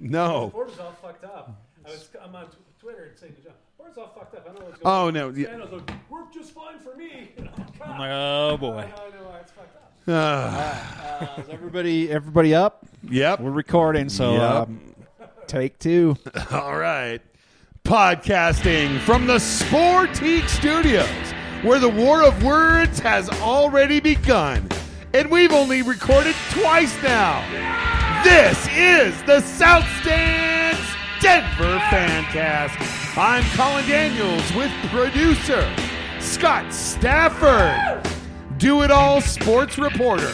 No. Board is all fucked up. I was, I'm on tw- Twitter and saying to John, board's all fucked up. I don't know what's going Oh on. no. Yeah. Daniel's like, worked just fine for me. And I'm like, I'm like, oh I boy. know, I know it's fucked up. Ah, Uh, is everybody everybody up? yep. We're recording, so Yep. um, take two. All right. Podcasting from the Sportique Studios, where the war of words has already begun. And we've only recorded twice now. This is the South Stands Denver Fancast. I'm Colin Daniels with producer Scott Stafford. Do It All sports reporter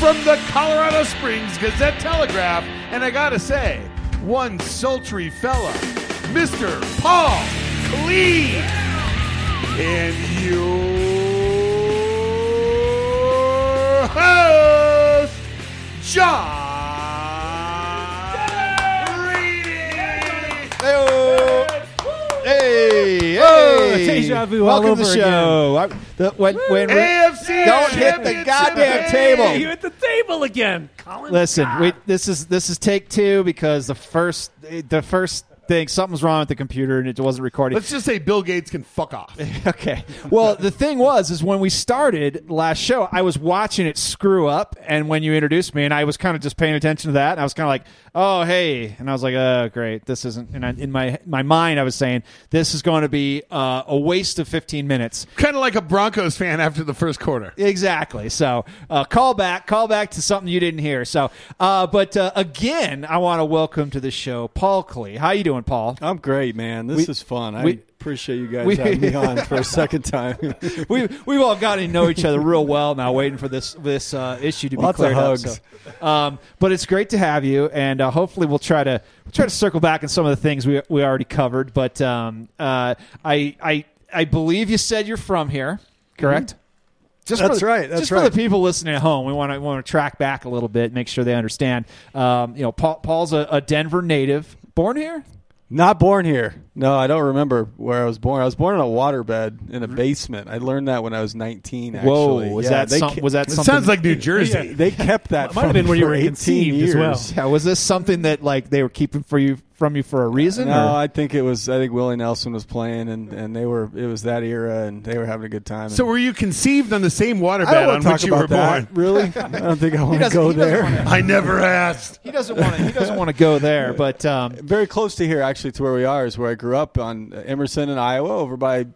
from the Colorado Springs Gazette Telegraph. And I gotta say, one sultry fella, Mr. Paul Klee. And your host, John Hey, hey, Oh, deja vu all Welcome to the over show. I, the, when when AFC Don't hit the goddamn table. You at the table again, Colin. listen, we, this is this is take two because the first the first thing something's wrong with the computer and it wasn't recording. Let's just say Bill Gates can fuck off. Okay. Well, the thing was, is when we started last show, I was watching it screw up, and when you introduced me, and I was kind of just paying attention to that, and I was kind of like, "Oh, hey," and I was like, "Oh, great, this isn't." And I, in my my mind, I was saying, "This is going to be uh, a waste of 15 minutes." kind of like a Broncos fan after the first quarter. Exactly. So, uh, call back, call back to something you didn't hear. So, uh, but uh, again, I want to welcome to the show Paul Klee. How you doing, Paul? I'm great, man. This We- is fun. I we- appreciate you guys we- having me on for a second time. we we've all gotten to know each other real well now, waiting for this this uh, issue to be Lots of cleared up. hugs. So, um, but it's great to have you, and uh, hopefully we'll try to we'll try to circle back on some of the things we we already covered. But um, uh, I I I believe you said you're from here, correct? Just That's the- right, that's just for the people listening at home, we want to want to track back a little bit, make sure they understand. Um, you know, Paul, Paul's a, a Denver native, born here. Not born here. No, I don't remember where I was born. I was born in a waterbed in a mm-hmm. basement. I learned that when I was 19. Actually, Whoa, was Yeah, that they some, ke- was that It something? sounds like New Jersey. They, they kept that. Might have been when you were 18 conceived as well. yeah, was this something that like they were keeping for you from you for a reason? No, or- I think it was. I think Willie Nelson was playing, and, and they were. It was that era, and they were having a good time. So were you conceived on the same I don't waterbed on which you about were that. born? Really, I don't think I want to go there. wanna- I never asked. He doesn't want to. He doesn't want to go there. But um, very close to here, actually, to where we are, is where I grew up on Emerson in Iowa, over by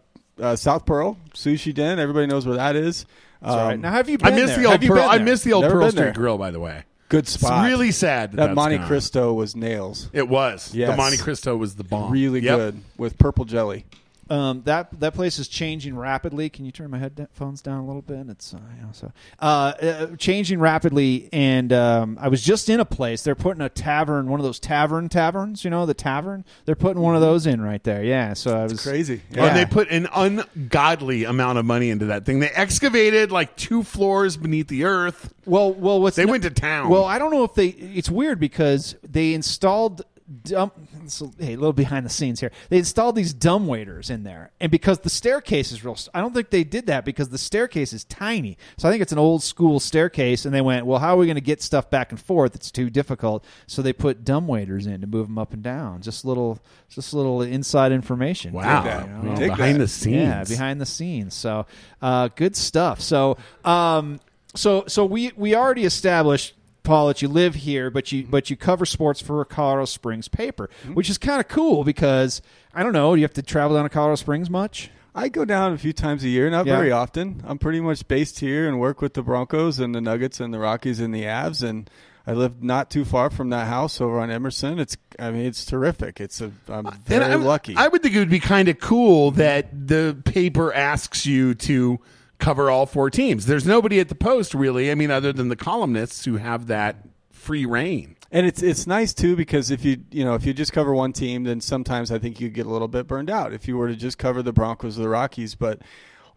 uh, South Pearl Sushi Den. Everybody knows where that is. all right. Um, Now, have you? I Been miss there? the old Pearl. I there? miss the old Never Pearl Street there. Grill. By the way, good it's spot. really sad. That Monte gone. Cristo was nails. It was. The Monte Cristo was the bomb. Really Yep. good with purple jelly. Um, that that place is changing rapidly. Can you turn my headphones down a little bit? It's uh, you know, so uh, uh, changing rapidly. And um, I was just in a place. They're putting a tavern, one of those tavern taverns. You know, the tavern. They're putting one of those in right there. Yeah. So I was Crazy. Yeah. and they put an ungodly amount of money into that thing. They excavated like two floors beneath the earth. Well, well, what's They no- went to town. Well, I don't know if they. It's weird because they installed. Dumb, so, hey, a little behind the scenes here. They installed these dumb waiters in there, and because the staircase is real, I don't think they did that because the staircase is tiny. So I think it's an old school staircase, and they went, "Well, how are we going to get stuff back and forth? It's too difficult." So they put dumb waiters in to move them up and down. Just little, just little inside information. wow. You know? Behind that. the scenes. Yeah, behind the scenes. So, uh, good stuff. So, um, so, so we we already established. Paul, that you live here, but you but you cover sports for a Colorado Springs paper, mm-hmm. which is kind of cool because I don't know. Do you have to travel down to Colorado Springs much? I go down a few times a year, not Yeah. very often. I'm pretty much based here and work with the Broncos and the Nuggets and the Rockies and the Avs, and I live not too far from that house over on Emerson. It's, I mean, it's terrific. It's a, I'm uh, very And I'm- lucky. I would think it would be kind of cool that the paper asks you to cover all four teams. There's nobody at the post really. I mean, other than the columnists who have that free reign. And it's it's nice too because if you you know if you just cover one team, then sometimes I think you get a little bit burned out if you were to just cover the Broncos or the Rockies. But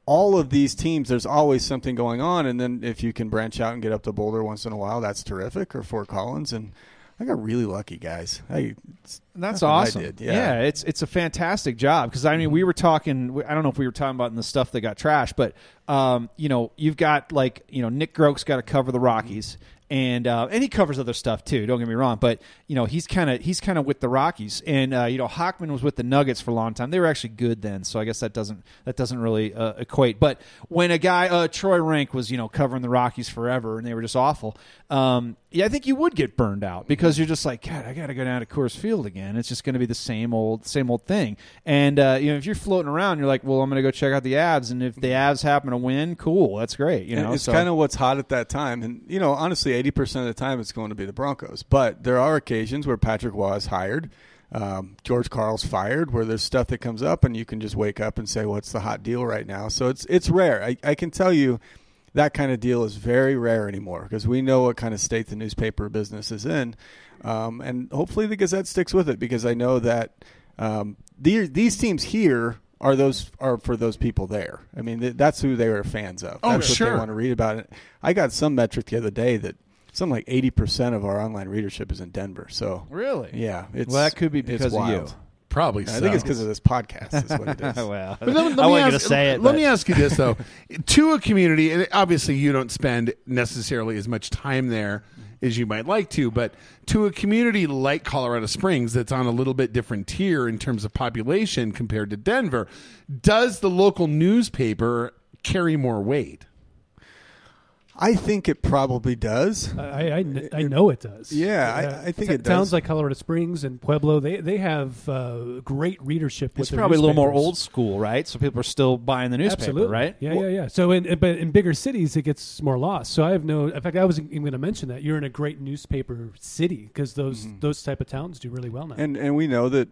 all of these teams, there's always something going on, and then if you can branch out and get up to Boulder once in a while, that's terrific. Or Fort Collins, and I got really lucky, guys. I, That's what I awesome. did, yeah. it's it's a fantastic job because I mean we were talking. I don't know if we were talking about in the stuff that got trashed, but um, you know you've got like you know Nick Groke's got to cover the Rockies, and uh, and he covers other stuff too. Don't get me wrong, but you know he's kind of he's kind of with the Rockies, and uh, you know Hochman was with the Nuggets for a long time. They were actually good then, so I guess that doesn't that doesn't really uh, equate. But when a guy uh, Troy Renck was you know covering the Rockies forever, and they were just awful. Um, yeah, I think you would get burned out because you're just like, God, I got to go down to Coors Field again. It's just going to be the same old same old thing. And uh, you know, if you're floating around, you're like, well, I'm going to go check out the Avs, and if the Avs happen to win, cool, that's great. You know, And it's so- kind of what's hot at that time. And, you know, honestly, 80% of the time it's going to be the Broncos. But there are occasions where Patrick Roy is hired, um, George Karl's fired, where there's stuff that comes up and you can just wake up and say, what's the hot deal right now? So it's, it's rare. I, I can tell you that kind of deal is very rare anymore because we know what kind of state the newspaper business is in. Um, and hopefully the Gazette sticks with it because I know that um, the, these teams here are those are for those people there. I mean, th- that's who they are fans of. Oh, that's what they want to read about it. I got some metric the other day that something like eighty percent of our online readership is in Denver. So really, yeah, it's well, that could be it's because of wild. you. Probably. I think it's because of this podcast. Is what it is. well, But let, let I me wasn't going to ask- say it. Let but- me ask you this though: to a community, and obviously you don't spend necessarily as much time there as you might like to, but to a community like Colorado Springs, that's on a little bit different tier in terms of population compared to Denver, does the local newspaper carry more weight? I think it probably does. I, I, kn- I know it does. Yeah, I- I think t- it Towns like Colorado Springs and Pueblo, they they have uh, great readership. With It's their probably a little more old school, right? So people are still buying the newspaper, Absolutely. right? Yeah, yeah, yeah. So, in but in bigger cities, it gets more lost. So, I have no. In fact, I was even going to mention that you're in a great newspaper city because those those type of towns do really well now. Mm-hmm. And and we know that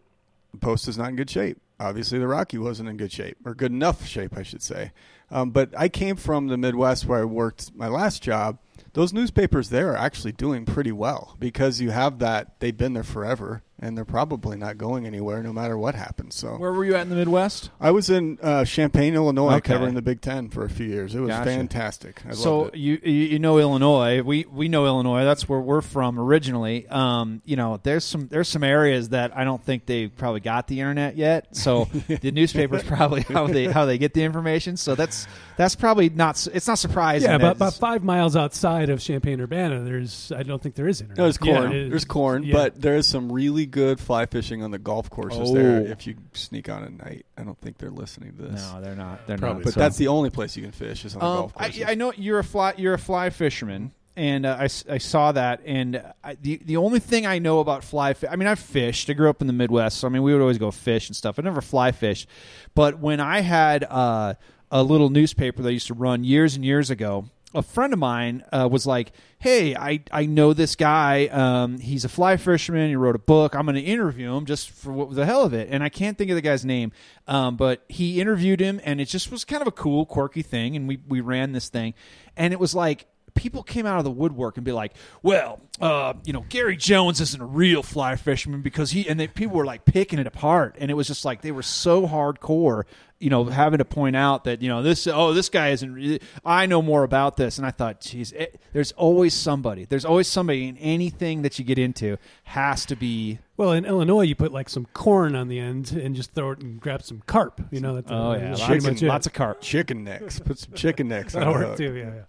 Post is not in good shape. Obviously, the Rocky wasn't in good shape or good enough shape, I should say. Um, but I came from the Midwest where I worked my last job. Those newspapers there are actually doing pretty well because you have that. They've been there forever, and they're probably not going anywhere no matter what happens. So Where were you at in the Midwest? I was in uh, Champaign, Illinois, Okay. covering the Big Ten for a few years. It was Gotcha. fantastic. I so loved it. you you you know Illinois. We we know Illinois. That's where we're from originally. Um, you know, there's some there's some areas that I don't think they probably got the internet yet. So the newspaper's probably how they how they get the information. So that's that's probably not. It's not surprising. yeah, that about, about five miles outside of Champaign Urbana, there's I don't think there is internet. No, there's corn. Yeah, there's corn, yeah. but there is some really good fly fishing on the golf courses there. Oh. If you sneak on at night, I don't think they're listening to this. no, they're not. They're Probably not. but so. that's the only place you can fish is on the Um, golf courses. I, I know you're a fly you're a fly fisherman, and uh, I, s- I saw that. And I, the the only thing I know about fly, fi- I mean, I've fished. I grew up in the Midwest, so I mean, we would always go fish and stuff. I never fly fish, but when I had uh, a little newspaper that I used to run years and years ago. A friend of mine uh, was like, "Hey, I, I know this guy. Um, he's a fly fisherman. He wrote a book. I'm going to interview him just for what, the hell of it." And I can't think of the guy's name, um, but he interviewed him, and it just was kind of a cool, quirky thing. And we we ran this thing, and it was like people came out of the woodwork and be like, "Well, uh, you know, Gary Jones isn't a real fly fisherman because he," and they, people were like picking it apart, and it was just like they were so hardcore, you know, having to point out that you know this, oh, this guy isn't. re- I know more about this, and I thought, geez, it, there's always somebody. There's always somebody in anything that you get into has to be. Well, in Illinois, you put like some corn on the end and just throw it and grab some carp. You know, that's Oh uh, yeah, that's lots, pretty of, much lots of carp. chicken necks. Put some chicken necks. That'll on the work hook. too. Yeah, yeah,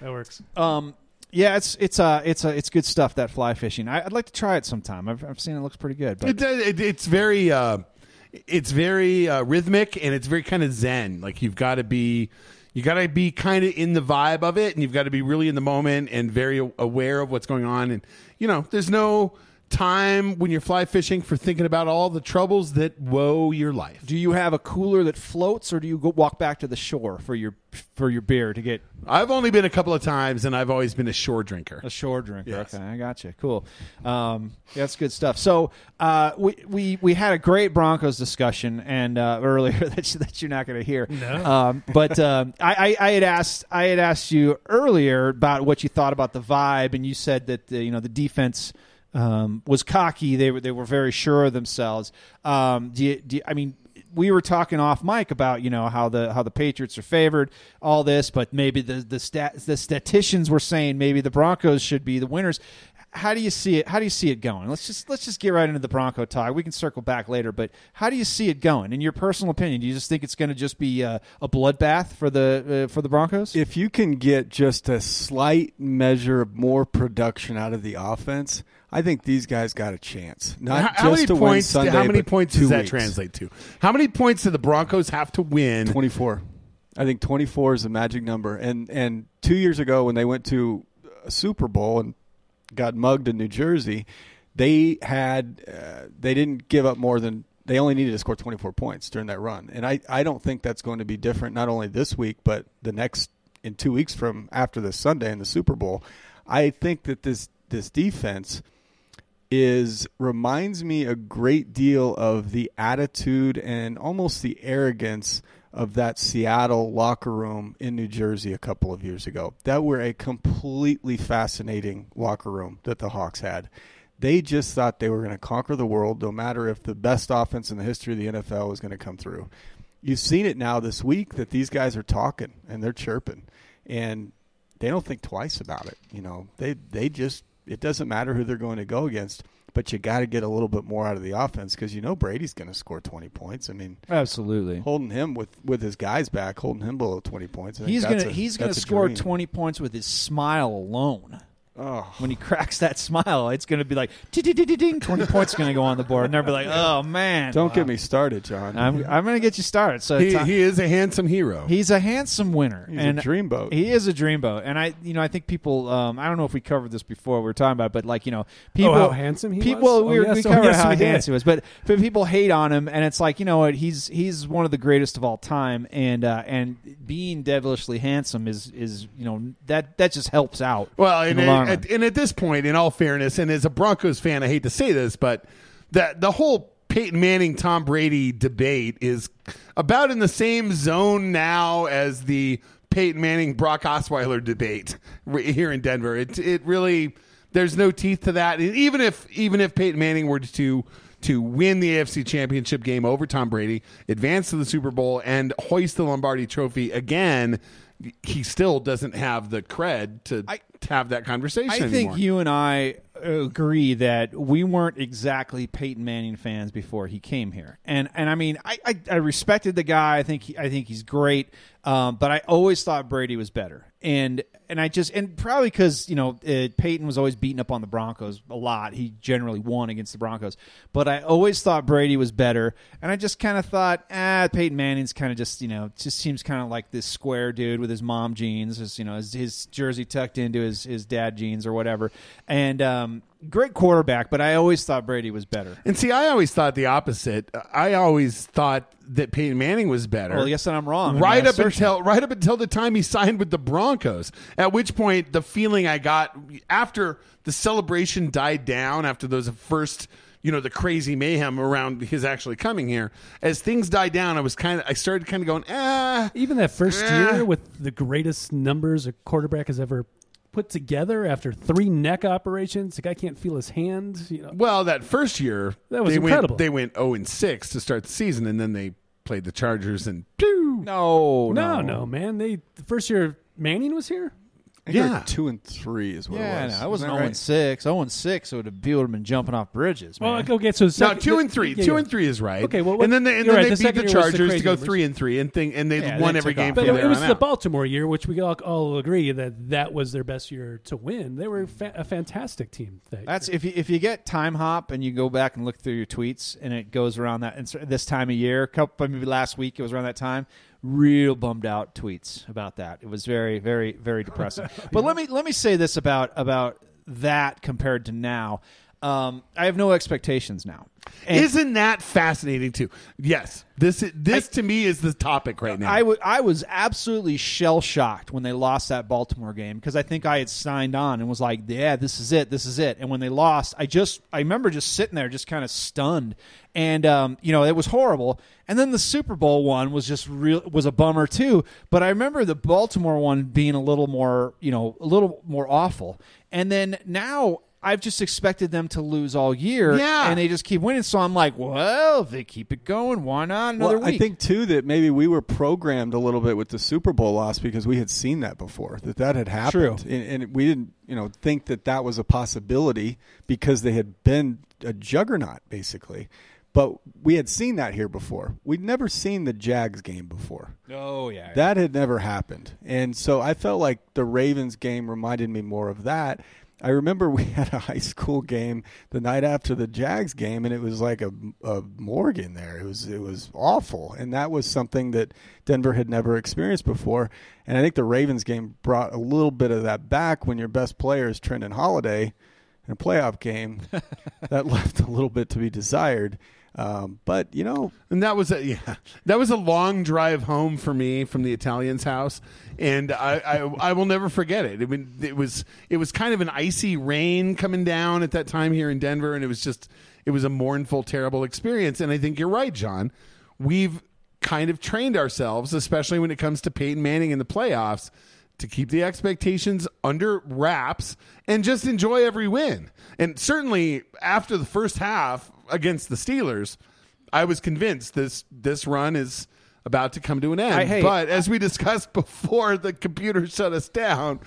that works. Um, yeah, it's it's uh it's uh, it's good stuff that fly fishing. I, I'd like to try it sometime. I've, I've seen it looks pretty good. But It, does- it, it's very, uh, it's very uh, rhythmic and it's very kind of zen. Like you've got to be, you got to be kind of in the vibe of it, and you've got to be really in the moment and very aware of what's going on. And you know, there's no time when you're fly fishing for thinking about all the troubles that woe your life. do you have a cooler that floats, or do you go walk back to the shore for your for your beer to get I've only been a couple of times, and I've always been a shore drinker. a shore drinker? Yes. Okay, I got you. Cool. Um, yeah, that's good stuff. So uh, we, we we had a great Broncos discussion and uh, earlier that you, that you're not going to hear. No. Um, but um, I, I, I had asked I had asked you earlier about what you thought about the vibe, and you said that the, you know the defense um, was cocky. They were they were very sure of themselves. Um, do you, do you, I mean? We were talking off mic about you know how the how the Patriots are favored, all this, but maybe the the stat the statisticians were saying maybe the Broncos should be the winners. how do you see it? How do you see it going? Let's just let's just get right into the Bronco talk. We can circle back later, but how do you see it going? In your personal opinion, do you just think it's going to just be uh, a bloodbath for the uh, for the Broncos? If you can get just a slight measure of more production out of the offense, I think these guys got a chance. Not how, just how many to win points? Sunday, how many points two does that weeks. translate to? How many points do the Broncos have to win? 24. I think 24 is the magic number. And and 2 years ago when they went to a Super Bowl and got mugged in New Jersey, they had uh, they didn't give up more than they only needed to score 24 points during that run. And I I don't think that's going to be different not only this week but the next in 2 weeks from after this Sunday in the Super Bowl. I think that this this defense is reminds me a great deal of the attitude and almost the arrogance of that Seattle locker room in New Jersey a couple of years ago. That were a completely fascinating locker room that the Hawks had. They just thought they were going to conquer the world no matter if the best offense in the history of the NFL was going to come through. You've seen it now this week that these guys are talking and they're chirping and they don't think twice about it. You know, they they just it doesn't matter who they're going to go against, but you got to get a little bit more out of the offense because you know Brady's going to score twenty points. I mean, Absolutely. holding him with with his guys back, holding him below twenty points. I He's gonna he's gonna score dream. twenty points with his smile alone. Oh, When he cracks that smile, it's gonna be like ding. Twenty points gonna go on the board, and they'll be like, "Oh man!" don't get me started, John. I'm I'm gonna get you started. So He, Tom- he is a handsome hero. he's a handsome winner, He's and a dreamboat. He is a dreamboat, and I, you know, I think people. Um, I don't know if we covered this before. We were talking about, it, but like you know, people how handsome he people, was? Well, we, Oh, were- yes, we oh, covered yes, how we handsome he was, but but people hate on him, and it's like you know what? He's he's one of the greatest of all time, and uh, and being devilishly handsome is is you know that that just helps out. Well, in and, at, and at this point, in all fairness, and as a Broncos fan, I hate to say this, but that the whole Peyton Manning Tom Brady debate is about in the same zone now as the Peyton Manning Brock Osweiler debate re- here in Denver. It it really there's no teeth to that. And even if even if Peyton Manning were to to win the AFC Championship game over Tom Brady, advance to the Super Bowl, and hoist the Lombardi Trophy again, he still doesn't have the cred to, I- to have that conversation. I think anymore. you and I agree that we weren't exactly Peyton Manning fans before he came here, and and I mean I I, I respected the guy. I think he, I think he's great, um, but I always thought Brady was better, and and I just and probably because you know uh, Peyton was always beating up on the Broncos a lot. He generally won against the Broncos, but I always thought Brady was better, and I just kind of thought ah Peyton Manning's kind of just you know just seems kind of like this square dude with his mom jeans, his you know his, his jersey tucked into his his dad jeans or whatever, and um, great quarterback, but I always thought Brady was better. And see, I always thought the opposite. I always thought that Peyton Manning was better. Well, yes, and I'm wrong. in right my up assertion. until right up until the time he signed with the Broncos. At which point, the feeling I got after the celebration died down, after those first, you know, the crazy mayhem around his actually coming here, as things died down, I was kind of, I started kind of going, ah. Even that first Eh. year with the greatest numbers a quarterback has ever put together after three neck operations, the guy can't feel his hand. You know, Well, that first year, That was they incredible. Went, they went zero and six to start the season, and then they played the Chargers and. pew. No, no, no, man. They the first year Manning was here. I think Yeah. two and three is what Yeah, it was. no, I wasn't Isn't that 0 and 6. 0 and 6 would have people would have been jumping off bridges. Well, Man. okay, so No, two and three. yeah, two yeah. and three is right. Okay, well, what- and then they, and then right, they the beat the year the Chargers to go numbers. three and three, and thing, and they Yeah, won they every game off. from But there it was on the out. Baltimore year, which we all, all agree that that was their best year to win. They were fa- a fantastic team. That That's year. if you if you get time hop and you go back and look through your tweets and it goes around that and this time of year, a couple maybe last week it was around that time. Real bummed out tweets about that. It was very very very depressing. but let me let me say this about about that compared to now. Um, I have no expectations now. And Isn't that fascinating too? Yes, this this to me is the topic right now. I, w- I was absolutely shell shocked when they lost that Baltimore game because I think I had signed on and was like, yeah, this is it, this is it. And when they lost, I just I remember just sitting there, just kind of stunned, and um, you know it was horrible. And then the Super Bowl one was just real was a bummer too. But I remember the Baltimore one being a little more you know a little more awful. And then now I've just expected them to lose all year. Yeah. and they just keep winning. So I'm like, well, if they keep it going, why not another Well, week? I think too that maybe we were programmed a little bit with the Super Bowl loss because we had seen that before that that had happened, True. and, and we didn't you know think that that was a possibility because they had been a juggernaut basically. But we had seen that here before. We'd never seen the Jags game before. Oh yeah, That had never happened. And so I felt like the Ravens game reminded me more of that. I remember we had a high school game the night after the Jags game, and it was like a, a morgue in there. It was it was awful, and that was something that Denver had never experienced before. And I think the Ravens game brought a little bit of that back when your best player is Trindon Holliday in a playoff game. that left a little bit to be desired. Um, but you know, And that was a yeah, that was a long drive home for me from the Italian's house, and I, I I will never forget it. I mean, it was it was kind of an icy rain coming down at that time here in Denver, and it was just it was a mournful, terrible experience. And I think you're right, John. We've kind of trained ourselves, especially when it comes to Peyton Manning in the playoffs, to keep the expectations under wraps and just enjoy every win. And certainly after the first half against the Steelers, I was convinced this this run is about to come to an end. I but as we discussed before the computer shut us down,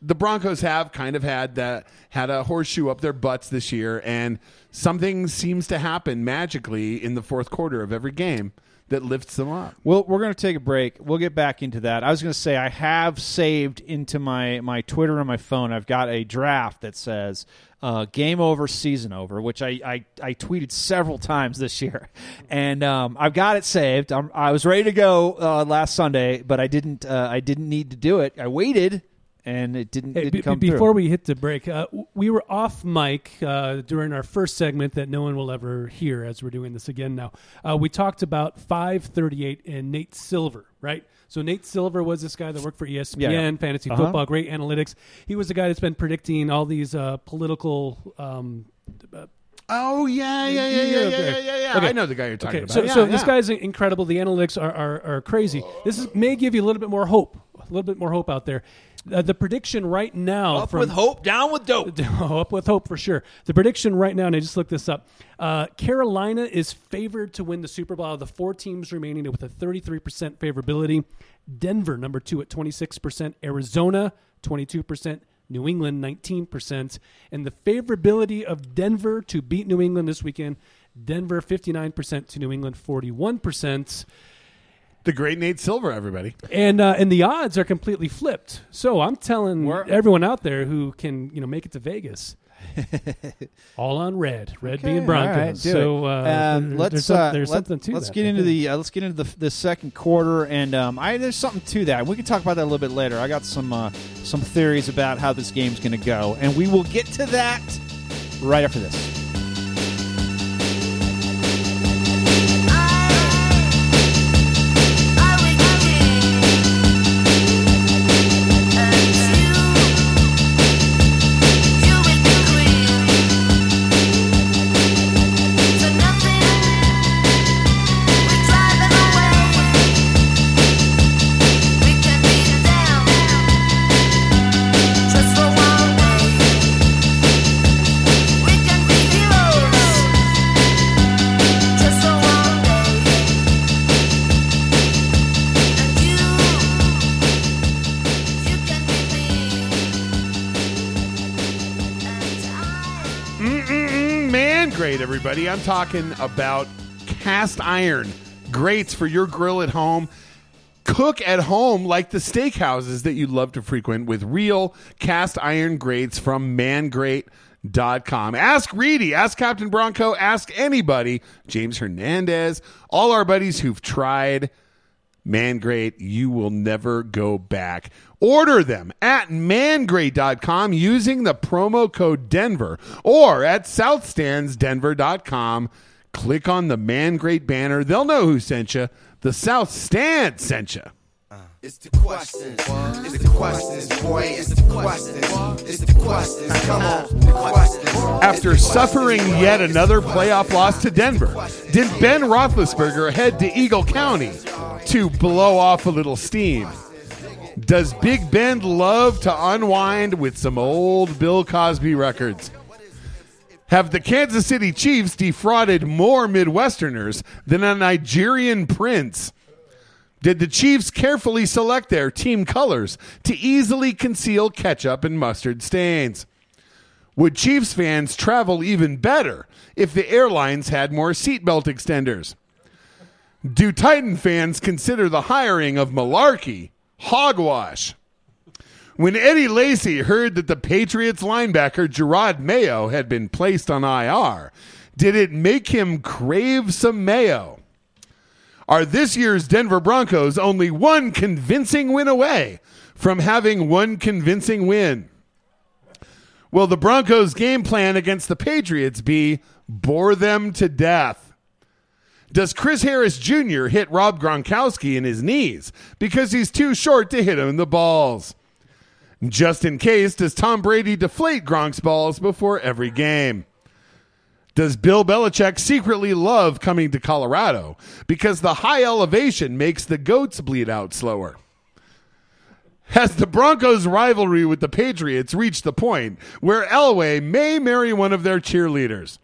the Broncos have kind of had that had a horseshoe up their butts this year, and something seems to happen magically in the fourth quarter of every game that lifts them up. Well, we're going to take a break. We'll get back into that. I was going to say I have saved into my my Twitter and my phone. I've got a draft that says uh, "Game Over, Season Over," which I, I, I tweeted several times this year, and um, I've got it saved. I'm, I was ready to go uh, last Sunday, but I didn't. Uh, I didn't need to do it. I waited, and it didn't. Hey, didn't be- come before through. we hit the break, uh, we were off mic uh, during our first segment that no one will ever hear as we're doing this again now. Uh, we talked about 538 and Nate Silver, right? So Nate Silver was this guy that worked for ESPN, Yeah, yeah. fantasy Uh-huh. football, great analytics. He was the guy that's been predicting all these uh, political. Um, Oh yeah, yeah, yeah, yeah, yeah, yeah, yeah. yeah. Okay. I know the guy you're talking okay, about. so, Yeah, so this yeah. guy's incredible. The analytics are, are, are crazy. This is, may give you a little bit more hope, a little bit more hope out there. Uh, the prediction right now up from, with hope, down with dope. Oh, up with hope for sure. The prediction right now, and I just looked this up. Uh, Carolina is favored to win the Super Bowl. Of the four teams remaining with a 33% favorability. Denver, number two at 26%. Arizona, 22%. New England, 19%. And the favorability of Denver to beat New England this weekend Denver, 59% to New England, 41%. The great Nate Silver, everybody. And uh, and the odds are completely flipped. So I'm telling We're- everyone out there who can you know make it to Vegas, all on red, red being All Broncos. right, do so it. uh, Um, there- let's there's, some- uh, there's let- something to let's that, get I into think. the uh, let's get into the the second quarter, and um, I there's something to that. We can talk about that a little bit later. I got some uh, some theories about how this game's going to go, and we will get to that right after this. Everybody. I'm talking about cast iron grates for your grill at home. Cook at home like the steakhouses that you love to frequent with real cast iron grates from mangrate.com. Ask Reedy, ask Captain Bronco, ask anybody, James Hernandez, all our buddies who've tried Man Grate, you will never go back. Order them at mangrate.com using the promo code Denver or at southstandsdenver.com. Click on the Man Grate banner. They'll know who sent you. The South Stand sent you. Uh, it's the questions. It's the questions, boy. It's the questions. It's the questions. Come on, the questions. After suffering yet another playoff loss to Denver, did Ben Roethlisberger head to Eagle County to blow off a little steam? Does Big Ben love to unwind with some old Bill Cosby records? Have the Kansas City Chiefs defrauded more Midwesterners than a Nigerian prince? Did the Chiefs carefully select their team colors to easily conceal ketchup and mustard stains? Would Chiefs fans travel even better if the airlines had more seatbelt extenders? Do Titan fans consider the hiring of Mularkey hogwash? When Eddie Lacy heard that the Patriots linebacker Jerod Mayo had been placed on IR, did it make him crave some mayo? Are this year's Denver Broncos only one convincing win away from having one convincing win? Will the Broncos' game plan against the Patriots be bore them to death? Does Chris Harris Jr. hit Rob Gronkowski in his knees because he's too short to hit him in the balls? Just in case, does Tom Brady deflate Gronk's balls before every game? Does Bill Belichick secretly love coming to Colorado because the high elevation makes the goats bleed out slower? Has the Broncos' rivalry with the Patriots reached the point where Elway may marry one of their cheerleaders?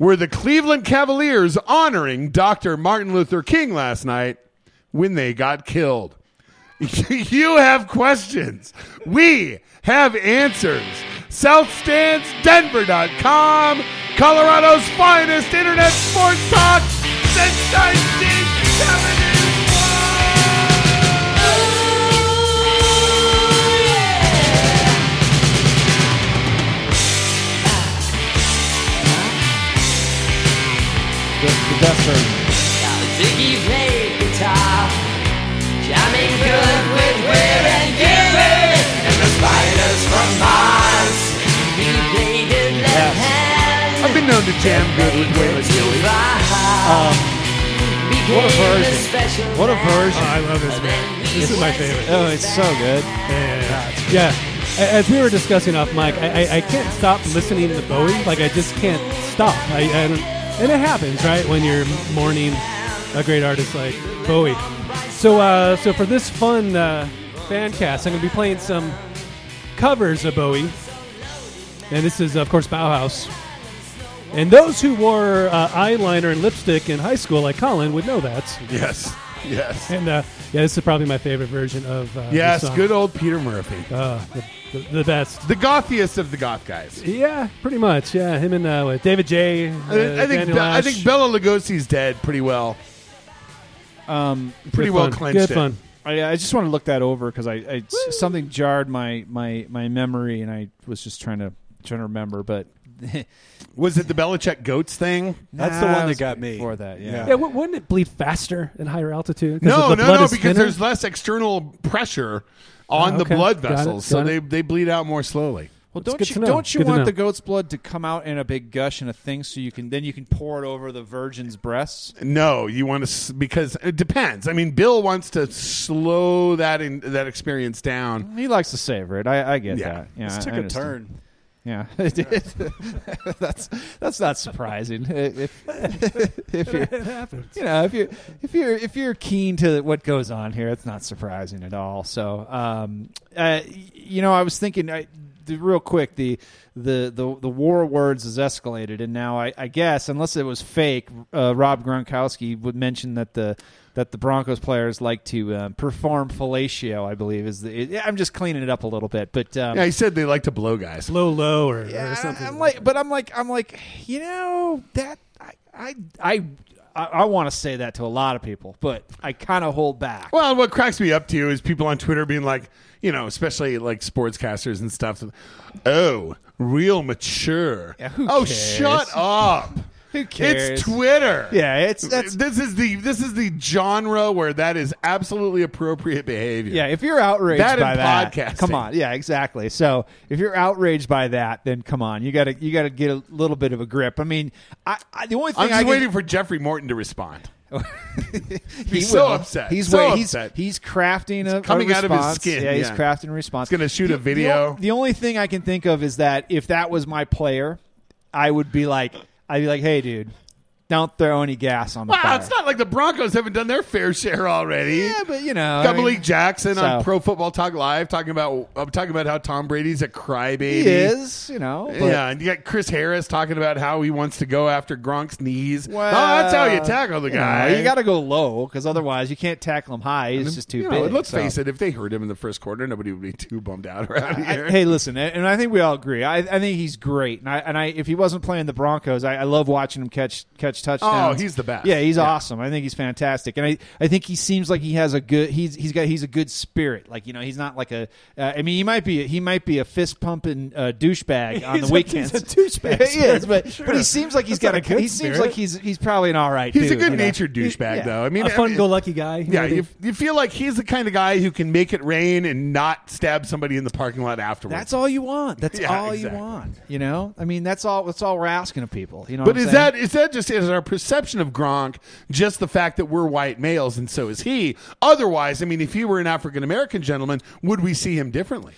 Were the Cleveland Cavaliers honoring Dr. Martin Luther King last night when they got killed? you have questions. We have answers. SouthStandsDenver.com, Colorado's finest internet sports talk since 1971. The, the best version. Ziggy played guitar, jamming good with Weir and Gilbert and the spiders from Mars. He played it left hand. I've been known to jam good with Waylon Gilly. Um, what a version. What a version. Oh, I love this man. This is my favorite. Oh, it's so good. Yeah. yeah. As we were discussing off mic, I, I, I can't stop listening to Bowie. Like I just can't stop. I, I don't- and it happens, right, when you're mourning a great artist like Bowie. So, uh, so for this fun uh, fan cast, I'm going to be playing some covers of Bowie, and this is, of course, Bauhaus. And those who wore uh, eyeliner and lipstick in high school, like Colin, would know that. Yes. Yes. And uh, yeah, this is probably my favorite version of uh, Yes, good old Peter Murphy. Uh, the, the, the best. The gothiest of the goth guys. Yeah, pretty much. Yeah, him and uh, what, David J. Uh, I, I think Be- I think Bela Lugosi's dead pretty well. Um, Pretty Good well fun. clenched Good it. fun. I, I just want to look that over because I, I something jarred my, my my memory and I was just trying to trying to remember, but Was it the Belichick goats thing? That's the one that got me. Before that, yeah. Yeah. Yeah, wou- wouldn't it bleed faster at higher altitude? 'Cause No, the no, blood no, is because thinner? there's less external pressure on the okay. blood Got it, vessels, so got they, they bleed out more slowly. Well, That's don't good you to know. don't you Good to want the goat's blood to come out in a big gush and a thing so you can then you can pour it over the virgin's breasts? No, you want to because it depends. I mean, Bill wants to slow that in, that experience down. He likes to savor it. I, I get Yeah. that. Yeah, This I took a understand. turn. Yeah, it did. that's that's not surprising. If if you're it happens. you know if you if you're if you're keen to what goes on here, it's not surprising at all. So, um, uh, you know, I was thinking, I, the, real quick, the the the the war words has escalated, and now I, I guess unless it was fake, uh, Rob Gronkowski would mention that the that the Broncos players like to um, perform fellatio. I believe is the. It, I'm just cleaning it up a little bit, but um, Yeah, he said they like to blow guys. blow low, or, or yeah, something. I'm like, but I'm like, I'm like, you know, that I, I, I, I, I want to say that to a lot of people, but I kind of hold back. Well, what cracks me up too is people on Twitter being like, you know, especially like sportscasters and stuff. Oh, real mature. Yeah, who oh, cares? shut up. Who cares? It's Twitter. Yeah, it's that's this is the this is the genre where that is absolutely appropriate behavior. yeah. If you're outraged That by and that, podcasting. come on, yeah, exactly. So if you're outraged by that, then come on, you got to you got to get a little bit of a grip. I mean, I, I the only thing I'm just can- waiting for Jeffrey Morton to respond. He's so will. upset. He's So wait, he's upset. he's crafting a coming a out of his response. skin, Yeah, he's yeah. crafting a response. He's gonna shoot The- a video. The, o- the only thing I can think of is that if that was my player, I would be like, I'd be like, hey, dude, don't throw any gas on the Wow, fire. it's not like the Broncos haven't done their fair share already. Yeah, but you know, Got I mean, Malik Jackson on so- Pro Football Talk Live talking about I'm talking about how Tom Brady's a crybaby. he is, you know. But, yeah, and you got Chris Harris talking about how he wants to go after Gronk's knees. Well, oh, that's how you tackle the you know, guy. you got to go low because otherwise you can't tackle him high. He's just too You big. let's so. face it. If they hurt him in the first quarter, nobody would be too bummed out around I- here. hey, listen, and I think we all agree. I, I think he's great, and I and I if he wasn't playing the Broncos, I, I love watching him catch catch touchdowns. Oh, he's the best. Yeah, he's Yeah. awesome. I think he's fantastic, and I, I think he seems like he has a good he's he's got he's a good spirit. Like you know, he's not like a. Uh, I mean, he might be he might be a fist pumping uh, douchebag on He's the a- weekends. he's a douchebag he is, but spirit, but he seems like he's That's got a. a good He seems spirit. like he's he's probably an all right. He's a dude, good you know? natured douchebag, Yeah. though. I mean, a fun-go-lucky guy. Yeah, you, you feel like he's the kind of guy who can make it rain and not stab somebody in the parking lot afterwards. That's all you want. That's Yeah, all exactly. you want. You know, I mean, that's all. That's all we're asking of people. You know, But what I'm is saying? that is that just is our perception of Gronk just the fact that we're white males and so is he? Otherwise, I mean, if he were an African American gentleman, would we see him differently?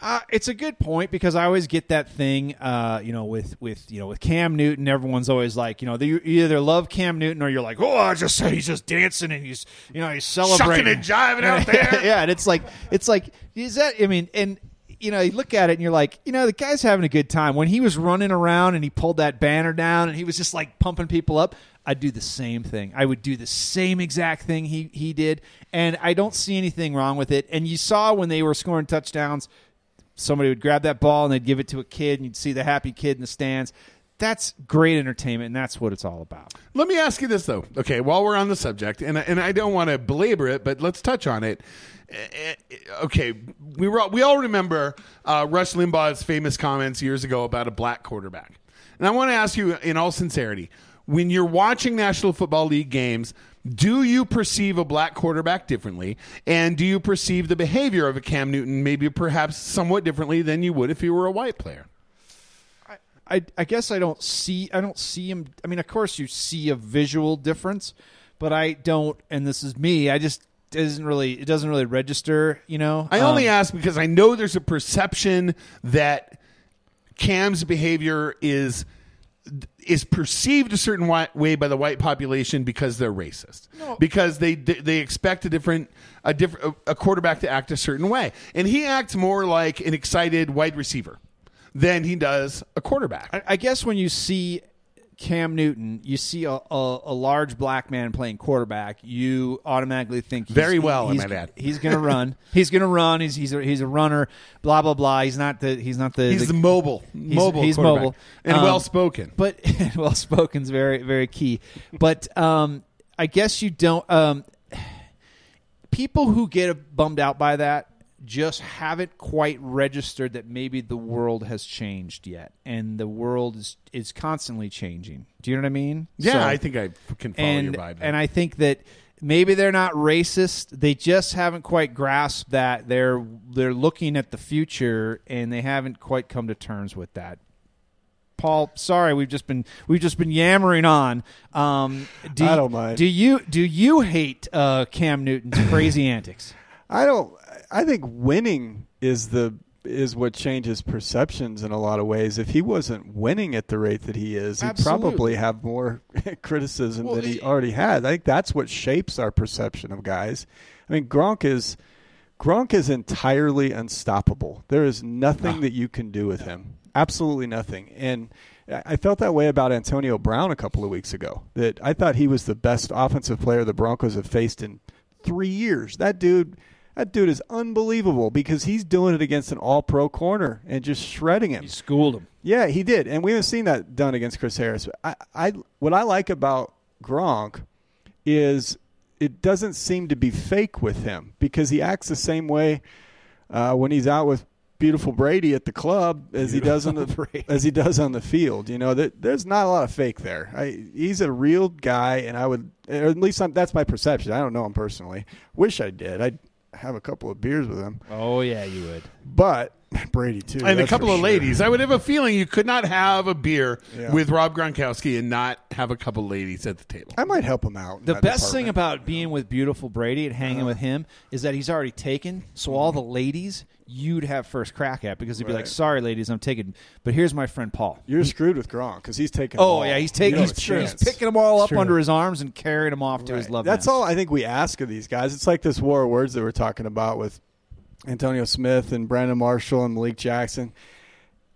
Uh, it's a good point because I always get that thing, uh, you know, with with you know with Cam Newton. Everyone's always like, you know, they, you either love Cam Newton or you're like, oh, I just said he's just dancing and he's you know he's celebrating and jiving out there. yeah, and it's like it's like is that? I mean, and you know, you look at it and you're like, you know, the guy's having a good time. When he was running around and he pulled that banner down and he was just like pumping people up, I'd do the same thing. I would do the same exact thing he he did, and I don't see anything wrong with it. And you saw when they were scoring touchdowns somebody would grab that ball and they'd give it to a kid and you'd see the happy kid in the stands. That's great entertainment and that's what it's all about. Let me ask you this though. Okay, while we're on the subject, and and I don't want to belabor it, but let's touch on it. Eh, eh, Okay, we were all, we all remember uh, Rush Limbaugh's famous comments years ago about a black quarterback, and I want to ask you in all sincerity, when you're watching National Football League games. Do you perceive a black quarterback differently? And do you perceive the behavior of a Cam Newton maybe perhaps somewhat differently than you would if you were a white player? I, I guess I don't see I don't see him I mean of course you see a visual difference, but I don't and this is me, I just it doesn't really it doesn't really register, you know. I only Um, ask because I know there's a perception that Cam's behavior is is perceived a certain way by the white population because they're racist. Because they they expect a different a different a quarterback to act a certain way, and he acts more like an excited wide receiver than he does a quarterback. I, I guess when you see Cam Newton, you see a, a, a large black man playing quarterback, you automatically think he's, Very well, I He's, he's going to run. he's going to run. He's he's a, he's a runner. Blah blah blah. He's not the he's not the He's the mobile, mobile, he's mobile. and Um, well spoken. but well spoken's very very key. But um, I guess you don't. Um, people who get bummed out by that just haven't quite registered that maybe the world has changed yet, and the world is is constantly changing. Do you know what I mean? Yeah, So- I think I can follow and your vibe. and I think that maybe they're not racist. They just haven't quite grasped that they're they're looking at the future and they haven't quite come to terms with that. Paul, sorry, we've just been we've just been yammering on. Um, do, I don't mind. Do you do you hate uh, Cam Newton's crazy antics? I don't. I think winning is the is what changes perceptions in a lot of ways. If he wasn't winning at the rate that he is, he'd probably have more criticism Well, than he already has. I think that's what shapes our perception of guys. I mean, Gronk is Gronk is entirely unstoppable. There is nothing ah. that you can do with him. Absolutely nothing. And I I felt that way about Antonio Brown a couple of weeks ago. That I thought he was the best offensive player the Broncos have faced in three years. That dude, that dude is unbelievable because he's doing it against an All-Pro corner and just shredding him. You schooled him. Yeah, he did, and we haven't seen that done against Chris Harris. I, I what I like about Gronk is it doesn't seem to be fake with him because he acts the same way uh, when he's out with beautiful Brady at the club as he does on the Brady. as he does on the field. You know, that there's not a lot of fake there. I, he's a real guy, and I would, or at least I'm, that's my perception. I don't know him personally. Wish I did. I'd have a couple of beers with him, Oh yeah, you would. but Brady too, and a couple of sure. ladies. I would have a feeling you could not have a beer Yeah. with Rob Gronkowski and not have a couple of ladies at the table. I might help him out. The best thing department. about being with beautiful Brady and hanging uh-huh. with him is that he's already taken. So all the ladies you'd have first crack at because he'd be like, "Sorry, ladies, I'm taking, but here's my friend Paul." You're screwed with Gronk because he's taking. Oh them all. yeah, he's taking, he's, he's picking them all up True. under his arms and carrying them off to his love. That's nest. all I think we ask of these guys. It's like this war of words that we're talking about with Antonio Smith and Brandon Marshall and Malik Jackson.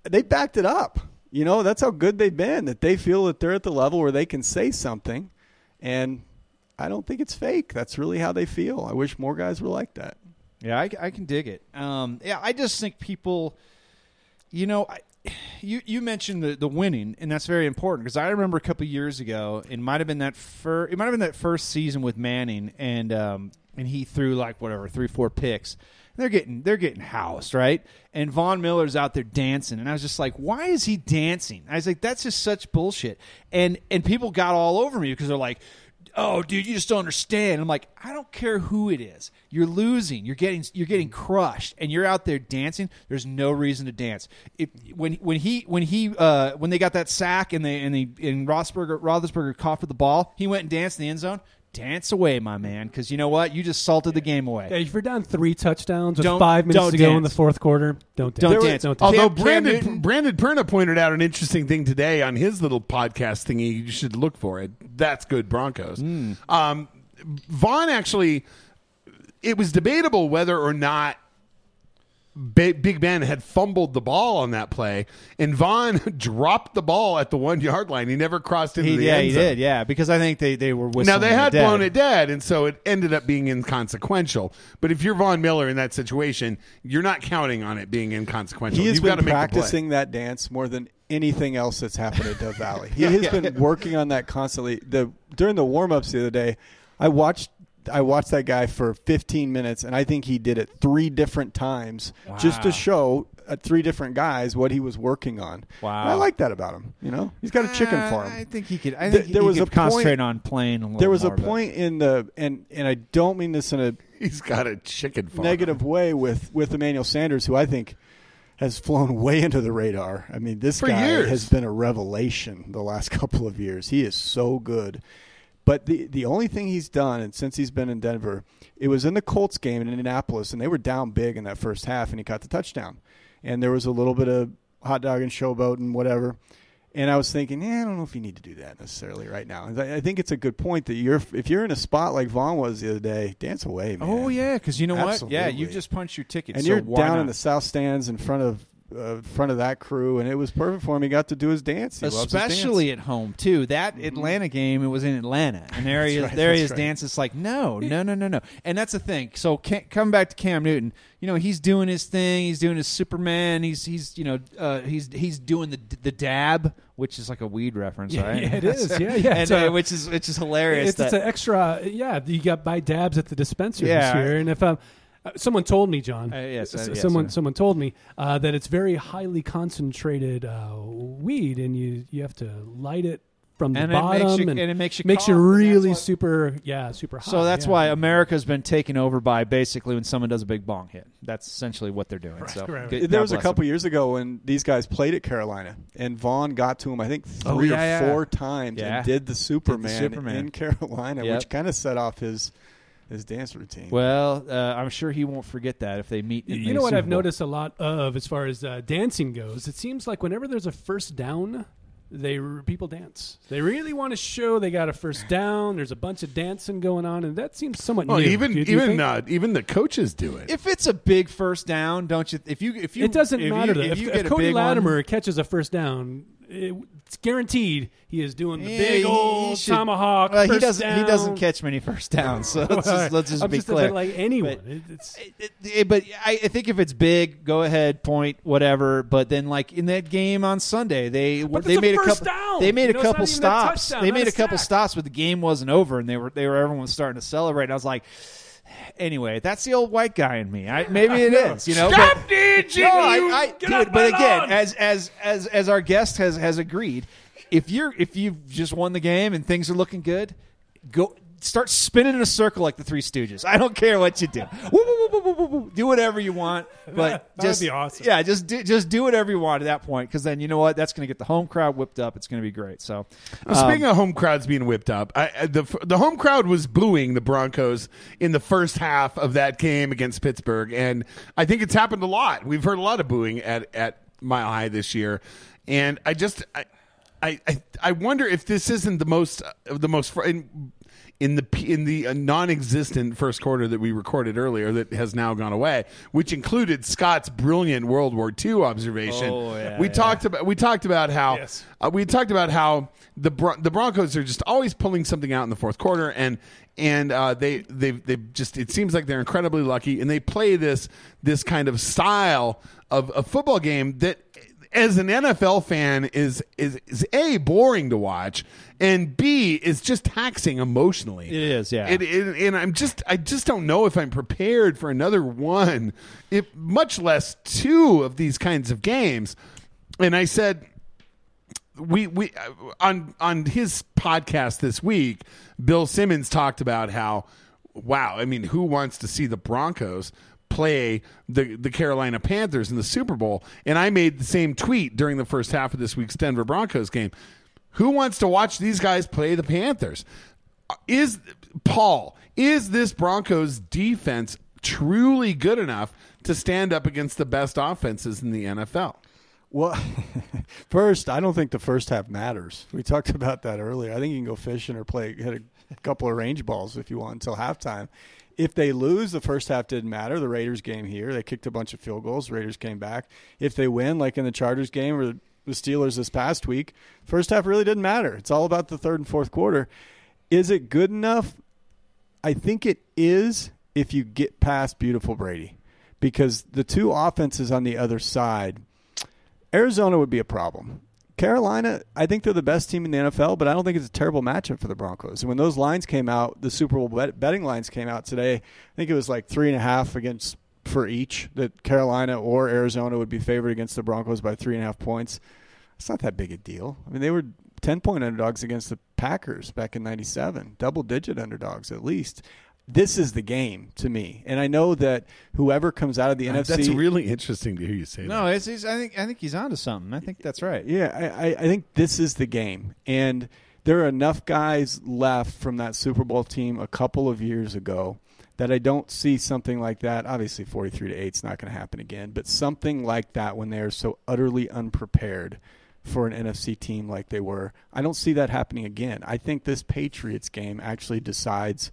They backed it up. You know, that's how good they've been. That they feel that they're at the level where they can say something, and I don't think it's fake. That's really how they feel. I wish more guys were like that. Yeah, I, I can dig it. Um, yeah, I just think people, you know, I, you you mentioned the the winning, and that's very important because I remember a couple years ago, it might have been that fir- it might have been that first season with Manning, and um, and he threw like whatever three four picks. They're getting they're getting housed, right? And Von Miller's out there dancing, and I was just like, why is he dancing? I was like, that's just such bullshit. And and people got all over me because they're like, oh dude you just don't understand. I'm like i don't care who it is. You're losing. You're getting you're getting crushed and you're out there dancing. There's no reason to dance. If when when he when he uh when they got that sack and they and they and Roethlisberger Roethlisberger coughed with the ball he went and danced in the end zone dance away my man because you know what you just salted the game away Yeah, if you're down three touchdowns with Don't- five minutes don't to go in dance. the fourth quarter, don't dance. Don't dance. Don't dance. Although Cam- Cam Brandon Newton- Brandon Perna pointed out an interesting thing today on his little podcast thingy, you should look for it. That's good Broncos. Hmm. Um, Von actually, it was debatable whether or not Ba- Big Ben had fumbled the ball on that play, and Von dropped the ball at the one yard line. He never crossed into he, the yeah end he zone. did yeah because i think they they were Now they had dead. blown it dead, and so it ended up being inconsequential. But if you're Von Miller in that situation, you're not counting on it being inconsequential. He has You've been make practicing that dance more than anything else that's happened at Dove Valley. He has been working on that constantly. The during the warm ups the other day, I watched I watched that guy for 15 minutes, and I think he did it three different times just to show uh, three different guys what he was working on. Wow. And I like that about him. You know, he's got a chicken Uh, for i think he could i Th- think there he was could a point- concentrate on playing a little there was a more, but- point in the and and I don't mean this in a He's got a chicken farm. negative way with with Emmanuel Sanders, who I think has flown way into the radar. I mean, this For guy years. has been a revelation the last couple of years. He is so good. But the the only thing he's done, and since he's been in Denver, it was in the Colts game in Indianapolis, and they were down big in that first half, and he caught the touchdown. And there was a little bit of hot dog and showboat and whatever. And I was thinking, yeah, I don't know if you need to do that necessarily right now. And I I think it's a good point that you're if you're in a spot like Von was the other day, dance away, man. Oh yeah, because you know what? Yeah, you just punched your ticket, and so you're down not? in the south stands in front of uh, front of that crew, and it was perfect for him. He got to do his dance, He loves his dance. especially at home too. That Atlanta game, it was in Atlanta, and there he is. right, there he is right. dancing. It's like no, no, no, no, no. And that's the thing. So Cam, coming back to Cam Newton, you know he's doing his thing. He's doing his Superman. He's he's you know uh, he's he's doing the the dab, which is like a weed reference, Yeah, right? yeah, it is. Yeah, yeah. and, a- uh, which is which is hilarious. It's, it's an extra. Yeah, you got buy dabs at the dispensary Yeah. this year, and if um, uh, someone told me, John, Uh, yes, uh, s- yes, someone someone told me uh, that it's very highly concentrated uh, weed, and you you have to light it from the And it bottom, you- and, and it makes you makes you cough, and that's really why- super, yeah, super hot. so that's yeah. why America's been taken over by basically when someone does a big bong hit. That's essentially what they're doing. so right, right. good- There was a couple them. years ago when these guys played at Carolina, and Von got to him, I think, three Oh, or yeah, yeah. four times, Yeah. and did the Superman, Superman. in Carolina, Yep. which kind of set off his his dance routine. Well, uh, I'm sure he won't forget that if they meet. In You the know what Super I've Bowl. noticed a lot of as far as uh, dancing goes. It seems like whenever there's a first down, they people dance. They really want to show they got a first down. There's a bunch of dancing going on, and that seems somewhat Well, new. even Do do even uh, even the coaches do it. If it's a big first down, don't you? If you if you it doesn't if matter You, though. if, If, you if get a Cody big one- Latimer catches a first down, it, it's guaranteed he is doing the Yeah, big old should- tomahawk. Well, he doesn't. He doesn't catch many first downs. So let's just, let's just I'm be just clear. but like anyone. But- It- It- but I, I think if it's big, go ahead, point, whatever. But then, like in that game on Sunday, they they made a couple. down. They made You know, a couple even a stops. touchdown, They made a a couple stops, but the game wasn't over, and they were they were everyone was starting to celebrate. And I was like, anyway, that's the old white guy in me. I, maybe it is, you know. Stop but, dancing, No, I, you- I, Get dude, but my again, lawn. as as as as our guest has has agreed, if you're if you've just won the game and things are looking good, go start spinning in a circle like the Three Stooges. I don't care what you do. Woo, woo, woo, woo, woo, woo, woo. Do whatever you want, but That would just be awesome. Yeah, just do, just do whatever you want at that point, because then you know what? That's going to get the home crowd whipped up. It's going to be great. So, Well, speaking of home crowds being whipped up, I, I- the the home crowd was booing the Broncos in the first half of that game against Pittsburgh, and I think it's happened a lot. We've heard a lot of booing at at Mile High this year, and I just I I I, I wonder if this isn't the most uh, the most. fr- In, the in the uh, non-existent first quarter that we recorded earlier that has now gone away, which included Scott's brilliant World War II observation. Oh, yeah, we yeah. talked about we talked about how Yes. uh, we talked about how the Bron- the Broncos are just always pulling something out in the fourth quarter, and and uh, they they they just it seems like they're incredibly lucky, and they play this this kind of style of a football game that. As an NFL fan, is is is a boring to watch, and b is just taxing emotionally. It is, yeah. It, it, and I'm just I just don't know if I'm prepared for another one, if much less two of these kinds of games. And I said, we we uh, on on his podcast this week, Bill Simmons talked about how wow, I mean, who wants to see the Broncos play the the Carolina Panthers in the Super Bowl? And I made the same tweet during the first half of this week's Denver Broncos game. Who wants to watch these guys play the Panthers? Is Paul, is this Broncos defense truly good enough to stand up against the best offenses in the NFL? Well, first, I don't think the first half matters. We talked about that earlier. I think you can go fishing or play hit a couple of range balls if you want until halftime. If they lose, the first half didn't matter. The Raiders game here, they kicked a bunch of field goals. Raiders came back. If they win, like in the Chargers game or the Steelers this past week, first half really didn't matter. It's all about the third and fourth quarter. Is it good enough? I think it is if you get past beautiful Brady, because the two offenses on the other side. Arizona would be a problem. Carolina, I think they're the best team in the NFL, but I don't think it's a terrible matchup for the Broncos. And when those lines came out, the Super Bowl bet- betting lines came out today. I think it was like three and a half against for each that Carolina or Arizona would be favored against the Broncos by three and a half points. It's not that big a deal. I mean, they were ten point underdogs against the Packers back in '97, double digit underdogs at least. This is the game to me, and I know that whoever comes out of the NFC, That's really interesting to hear you say no, that. it's, it's, I think I think he's onto something. I think that's right. Yeah, I, I, I think this is the game. And there are enough guys left from that Super Bowl team a couple of years ago that I don't see something like that. Obviously, 43 to 8 is not going to happen again, but something like that when they are so utterly unprepared for an NFC team like they were. I don't see that happening again. I think this Patriots game actually decides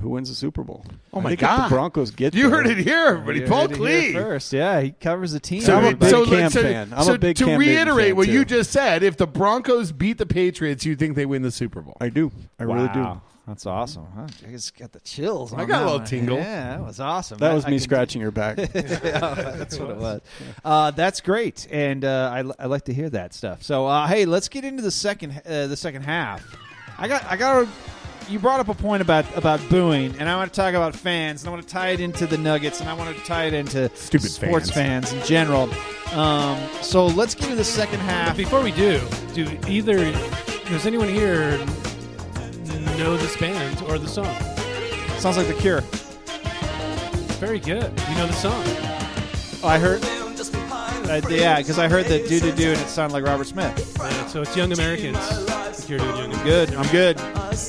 who wins the Super Bowl. Oh I my think if God. the Broncos get You there- heard it here, everybody. You Paul heard it here Klee. first. Yeah, he covers the team. So I'm a big everybody. Cam let's fan. I'm so a big to Cam Newton reiterate fan, what you just said, if the Broncos beat the Patriots, you think they win the Super Bowl? I do. I really do. That's awesome. Huh? I just got the chills. I on got a little one. tingle. Yeah, that was awesome. That I- was me can- scratching your back. that's what it was. Uh, that's great, and uh, I, I like to hear that stuff. So, uh, hey, let's get into the second uh, the second half. I got I got. You brought up a point about about booing, and I want to talk about fans, and I want to tie it into the Nuggets, and I want to tie it into Stupid sports fans, in general. Um, so let's get into the second half. Before we do, do either does anyone here know this band or the song? Sounds like the Cure. Very good. You know the song. Oh, I heard. Uh, yeah, because I heard the do do do, and it sounded like Robert Smith. Yeah, so it's Young Americans. The Cure doing Young Americans. Good. I'm good.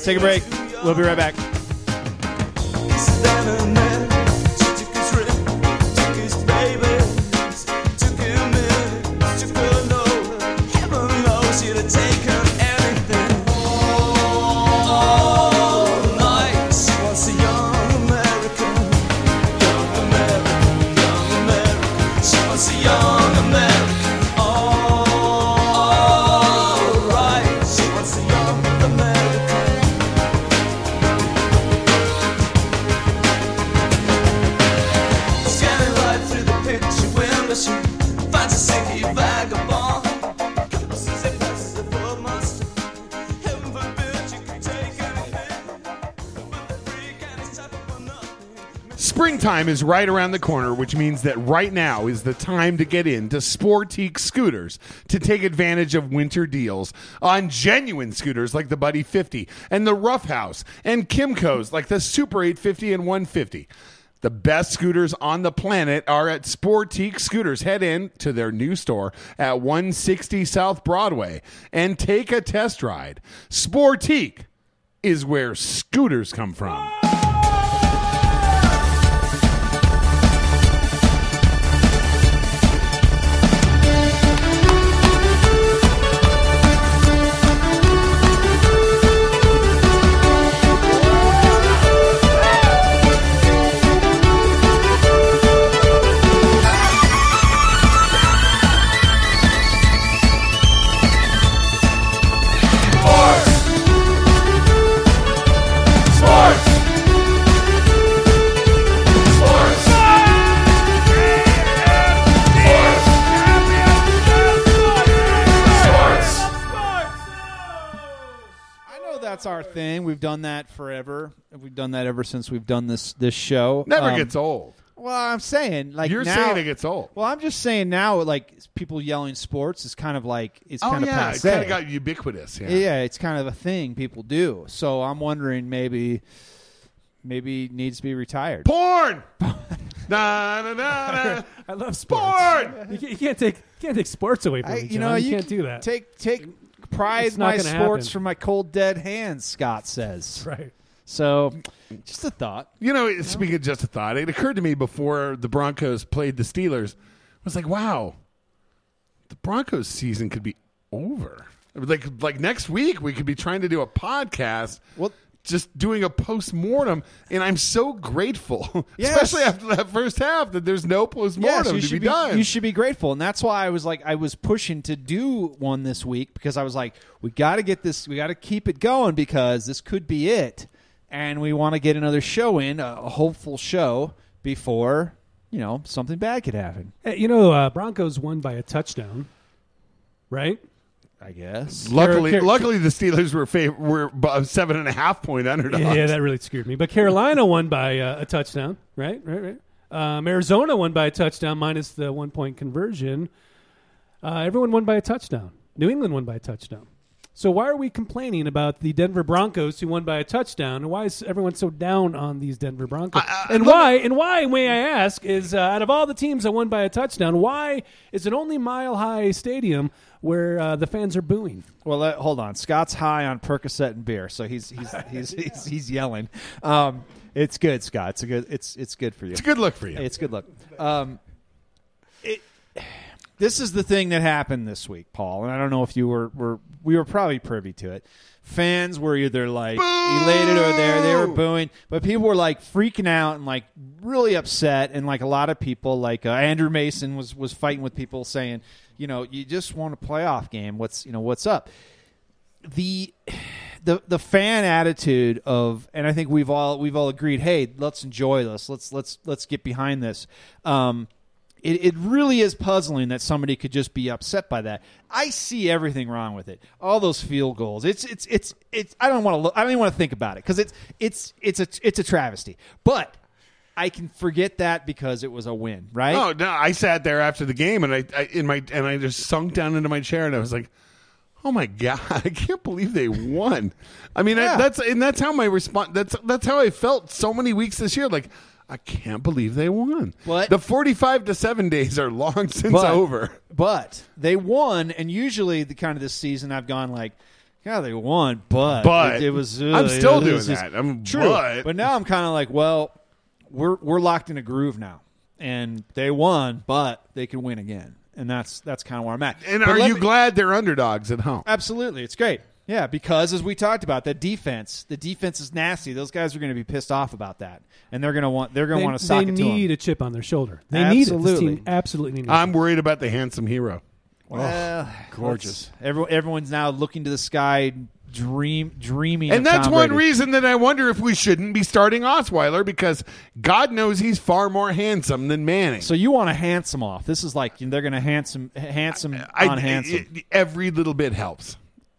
Take a break. We'll be right back. Springtime is right around the corner, which means that right now is the time to get into Sportique scooters to take advantage of winter deals on genuine scooters like the Buddy 50 and the Roughhouse and Kymco's like the Super 850 and 150. The best scooters on the planet are at Sportique Scooters. Head in to their new store at 160 South Broadway and take a test ride. Sportique is where scooters come from. That's our thing. We've done that forever. We've done that ever since we've done this this show. Never Um, gets old. Well, I'm saying like You're now- saying it gets old. Well, I'm just saying now, like people yelling sports is kind of like it's Oh kind of yeah, it passe. kind of got ubiquitous. Yeah. yeah, it's kind of a thing people do. So I'm wondering maybe maybe needs to be retired. Porn. na, na, na, na. I love sports. Porn. You can't, you can't take you can't take sports away from I, me. you John. know, you, you can't do that. Take take prize my sports happen. from my cold dead hands. Scott says. right. So, just a thought. You know, speaking of just a thought, it occurred to me before the Broncos played the Steelers. I was like, wow, the Broncos season could be over. Like, like next week we could be trying to do a podcast. Well- just doing a post mortem, and I'm so grateful, Yes. especially after that first half, that there's no post Yes, mortem you to should be, done. You should be grateful, and that's why I was like, I was pushing to do one this week because I was like, we got to get this, we got to keep it going because this could be it, and we want to get another show in, a, a hopeful show before you know something bad could happen. Hey, you know, uh, Broncos won by a touchdown, right? I guess. luckily, Car- Car- luckily the Steelers were fav- were seven and a half point underdogs. Yeah, yeah, that really screwed me. But Carolina won by uh, a touchdown, right? Right, right. Um, Arizona won by a touchdown minus the one point conversion. Uh, everyone won by a touchdown. New England won by a touchdown. So why are we complaining about the Denver Broncos who won by a touchdown? And why is everyone so down on these Denver Broncos? I- I- and let why? And why, may I ask, is uh, out of all the teams that won by a touchdown, why is it only Mile High Stadium where uh, the fans are booing? Well, let, hold on. Scott's high on Percocet and beer, so he's he's he's he's, he's yelling. Um, it's good, Scott. It's a good. It's it's good for you. It's a good look for you. It's good look. Um, it, this is the thing that happened this week, Paul, and I don't know if you were, were we were probably privy to it. Fans were either like elated or there they were booing, but people were like freaking out and like really upset, and like a lot of people, like uh, Andrew Mason was was fighting with people saying, you know, you just want a playoff game. What's you know what's up? the the the fan attitude of and I think we've all we've all agreed hey let's enjoy this. Let's let's let's get behind this. Um it, it really is puzzling that somebody could just be upset by that. I see everything wrong with it. All those field goals. It's it's it's it's I don't want to I don't even want to think about it because it's it's it's a it's a travesty. But I can forget that because it was a win right Oh no! I sat there after the game, and I, I in my and I just sunk down into my chair, and I was like, "Oh my god! I can't believe they won." I mean, Yeah. I, that's and that's how my response. That's that's how I felt so many weeks this year. Like, I can't believe they won. What? the forty-five to seven days are long since but, over. But they won, and usually the kind of this season I've gone like, yeah, they won, but But it, it was. I'm uh, still it doing that. I'm- true, but- now I'm kind of like, well, we're we're locked in a groove now, and they won, but they can win again, and that's that's kind of where I'm at. And But are you me- glad they're underdogs at home? Absolutely, it's great. Yeah, because as we talked about, that defense, the defense is nasty. Those guys are going to be pissed off about that, and they're going to want they're going to They, want to sock it to them. They need a chip on their shoulder. They need it. This team absolutely needs. I'm worried about the handsome hero. Well, gorgeous. let's- Everyone, everyone's now looking to the sky, dream, dreaming, And of that's Tom one Brady. reason that I wonder if we shouldn't be starting Osweiler because God knows he's far more handsome than Manning. So you want to handsome off? This is like they're going to handsome, handsome I- on handsome. it- every little bit helps.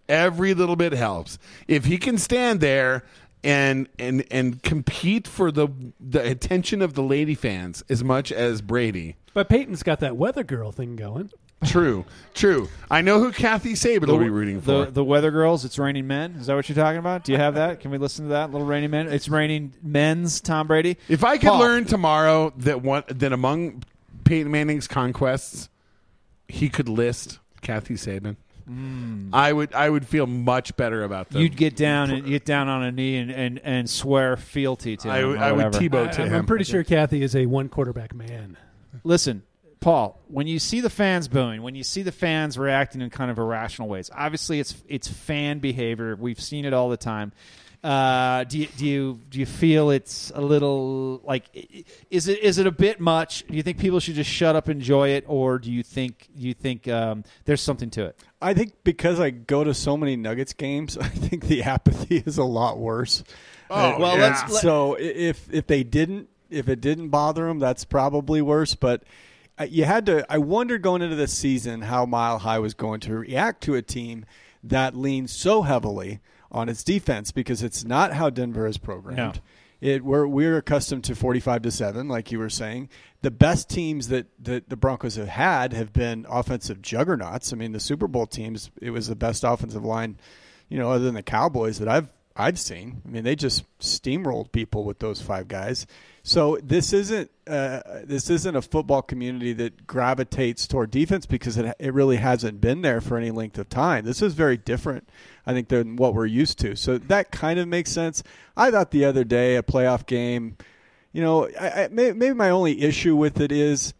Every little bit helps. If he can stand there and and and compete for the the attention of the lady fans as much as Brady. But Peyton's got that weather girl thing going. True, true. I know who Kathy Sabine will be rooting the for. the weather girls. It's raining men. Is that what you're talking about? Do you have that? Can we listen to that little raining men? It's raining men's. Tom Brady. if I could Paul. learn tomorrow that one that among Peyton Manning's conquests, he could list Kathy Sabine. Hmm. I would I would feel much better about them. You'd get down and get down on a knee and, and, and swear fealty to I, him. would- I would whatever. Tebow to him. I'm pretty sure Kathy is a one quarterback man. Listen, Paul, when you see the fans booing, when you see the fans reacting in kind of irrational ways, obviously it's it's fan behavior. We've seen it all the time. Uh, do you do you do you feel it's a little like is it is it a bit much? Do you think people should just shut up, and enjoy it, or do you think you think um, there's something to it? I think because I go to so many Nuggets games, I think the apathy is a lot worse. Oh, well, yeah. let's- let- so if if they didn't, if it didn't bother them, that's probably worse. But uh, you had to. I wondered going into this season how Mile High was going to react to a team that leans so heavily on its defense because it's not how Denver is programmed. No. It we're we're accustomed to forty five to seven, like you were saying. The best teams that, that the Broncos have had have been offensive juggernauts. I mean, the Super Bowl teams, it was the best offensive line, you know, other than the Cowboys that I've I've seen. I mean, they just steamrolled people with those five guys. So this isn't uh, this isn't a football community that gravitates toward defense because it it really hasn't been there for any length of time. This is very different, I think, than what we're used to. So that kind of makes sense. I thought the other day a playoff game, you know, I, I, maybe my only issue with it is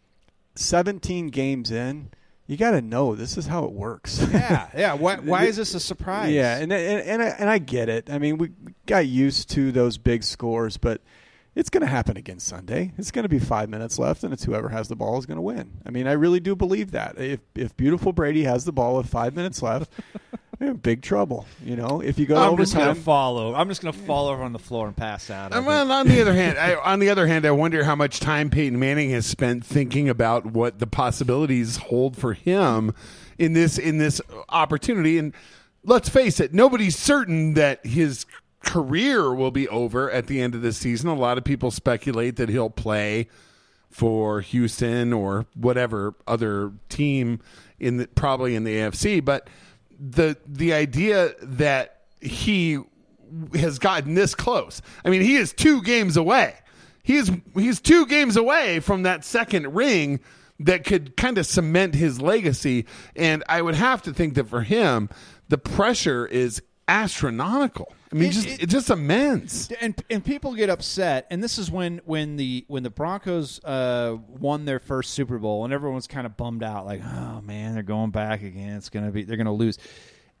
17 games in. You got to know this is how it works. Yeah, yeah. Why, why is this a surprise? Yeah, and and and I, and I get it. I mean, we got used to those big scores, but it's going to happen again Sunday. It's going to be five minutes left, and it's whoever has the ball is going to win. I mean, I really do believe that. If if beautiful Brady has the ball with five minutes left, big trouble. You know, if you go to I'm just gonna overtime, fall over. I'm just gonna fall over on the floor and pass out. I And think. well, on the other hand, I, on the other hand, I wonder how much time Peyton Manning has spent thinking about what the possibilities hold for him in this in this opportunity. And let's face it, nobody's certain that his career will be over at the end of this season. A lot of people speculate that he'll play for Houston or whatever other team in the, probably in the AFC. But the the idea that he has gotten this close. I mean, he is two games away. He is he's two games away from that second ring that could kind of cement his legacy. And I would have to think that for him, the pressure is astronomical. I mean, It- just it- just immense. and and people get upset, and this is when when the when the Broncos uh, won their first Super Bowl, and everyone's kind of bummed out, like, oh man, they're going back again. It's gonna be they're gonna lose.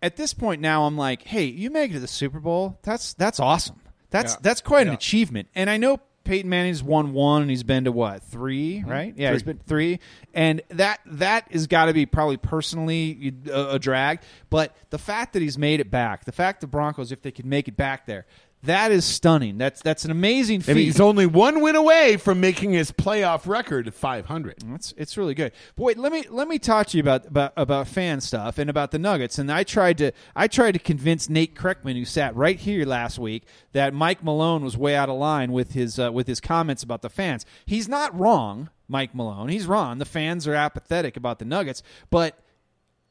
At this point now, I'm like, hey, you make it to the Super Bowl. That's that's awesome. That's Yeah. that's quite an achievement. And I know Peyton Manning's won one, and he's been to what three, mm-hmm. right? Yeah, he's been three, and that that has got to be probably personally a, a drag. But the fact that he's made it back, the fact the Broncos, if they could make it back there, that is stunning. That's that's an amazing feat. And he's only one win away from making his playoff record 500. It's it's really good. Wait, let me let me talk to you about, about about fan stuff and about the Nuggets. And I tried to I tried to convince Nate Kreckman, who sat right here last week, that Mike Malone was way out of line with his uh, with his comments about the fans. He's not wrong, Mike Malone. He's wrong. The fans are apathetic about the Nuggets, but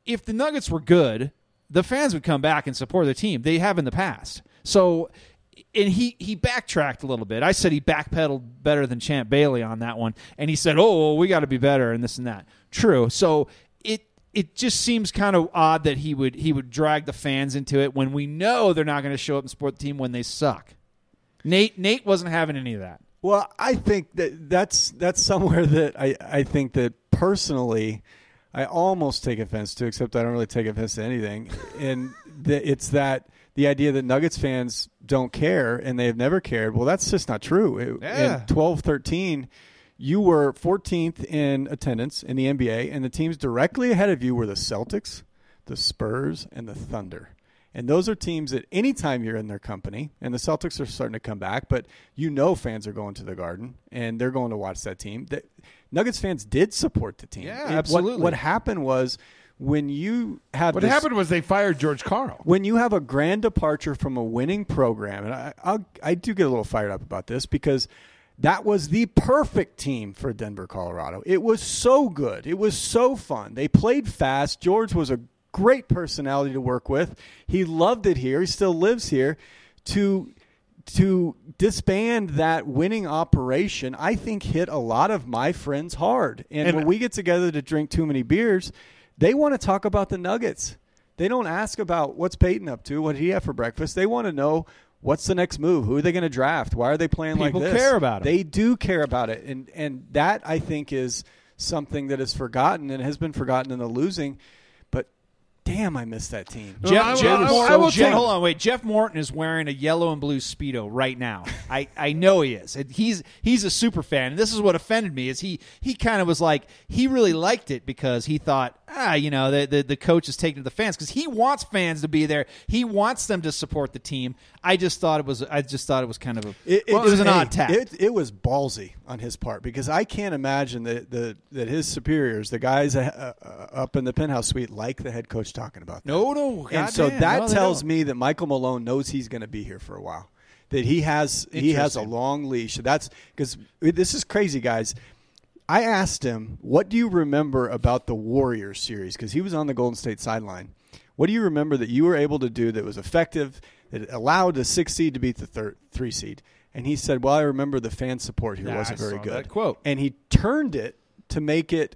if the Nuggets were good, the fans would come back and support the team. They have in the past. So, and he he backtracked a little bit. I said he backpedaled better than Champ Bailey on that one, and he said, "Oh, well, we got to be better," and this and that. True. So it it just seems kind of odd that he would he would drag the fans into it when we know they're not going to show up and support the team when they suck. Nate Nate wasn't having any of that. Well, I think that that's that's somewhere that I, I think that personally I almost take offense to, except I don't really take offense to anything. and the, it's that the idea that Nuggets fans don't care and they've never cared. Well, that's just not true. It- Yeah. In 12 13, you were 14th in attendance in the NBA, and the teams directly ahead of you were the Celtics, the Spurs, and the Thunder. And those are teams that anytime you're in their company, and the Celtics are starting to come back, but you know fans are going to the Garden and they're going to watch that team. That Nuggets fans did support the team. Yeah, It- what- absolutely. What, happened was when you have What this- happened was they fired George Karl. when you have a grand departure from a winning program, and I, I'll, I do get a little fired up about this because that was the perfect team for Denver, Colorado. It was so good. It was so fun. They played fast. George was a great personality to work with. He loved it here. He still lives here. To to disband that winning operation, I think hit a lot of my friends hard. And, And- when we get together to drink too many beers, they want to talk about the Nuggets. They don't ask about what's Peyton up to, what did he have for breakfast. They want to know what's the next move, who are they going to draft, why are they playing People like this. care about it. They do care about it, and and that I think is something that is forgotten and has been forgotten in the losing. But damn, I miss that team. I- Jeff, I- Jeff I- Morton, I will Jeff- take- hold on, wait. Jeff Morton is wearing a yellow and blue speedo right now. I, I know he is. He's he's a super fan. And this is what offended me is he he kind of was like he really liked it because he thought ah you know the the, the coach is taking to the fans because he wants fans to be there. He wants them to support the team. I just thought it was I just thought it was kind of a it, was an hey, odd tack. It, it was ballsy on his part because I can't imagine that the, that his superiors, the guys uh, uh, up in the penthouse suite, like the head coach talking about that. No, no, and so that no, tells me that Michael Malone knows he's going to be here for a while. That he has he has a long leash. That's because this is crazy, guys. I asked him, "What do you remember about the Warriors series?" Because he was on the Golden State sideline. What do you remember that you were able to do that was effective, that allowed the six seed to beat the third, three seed? And he said, "Well, I remember the fan support here wasn't I very good." that quote. and he turned it to make it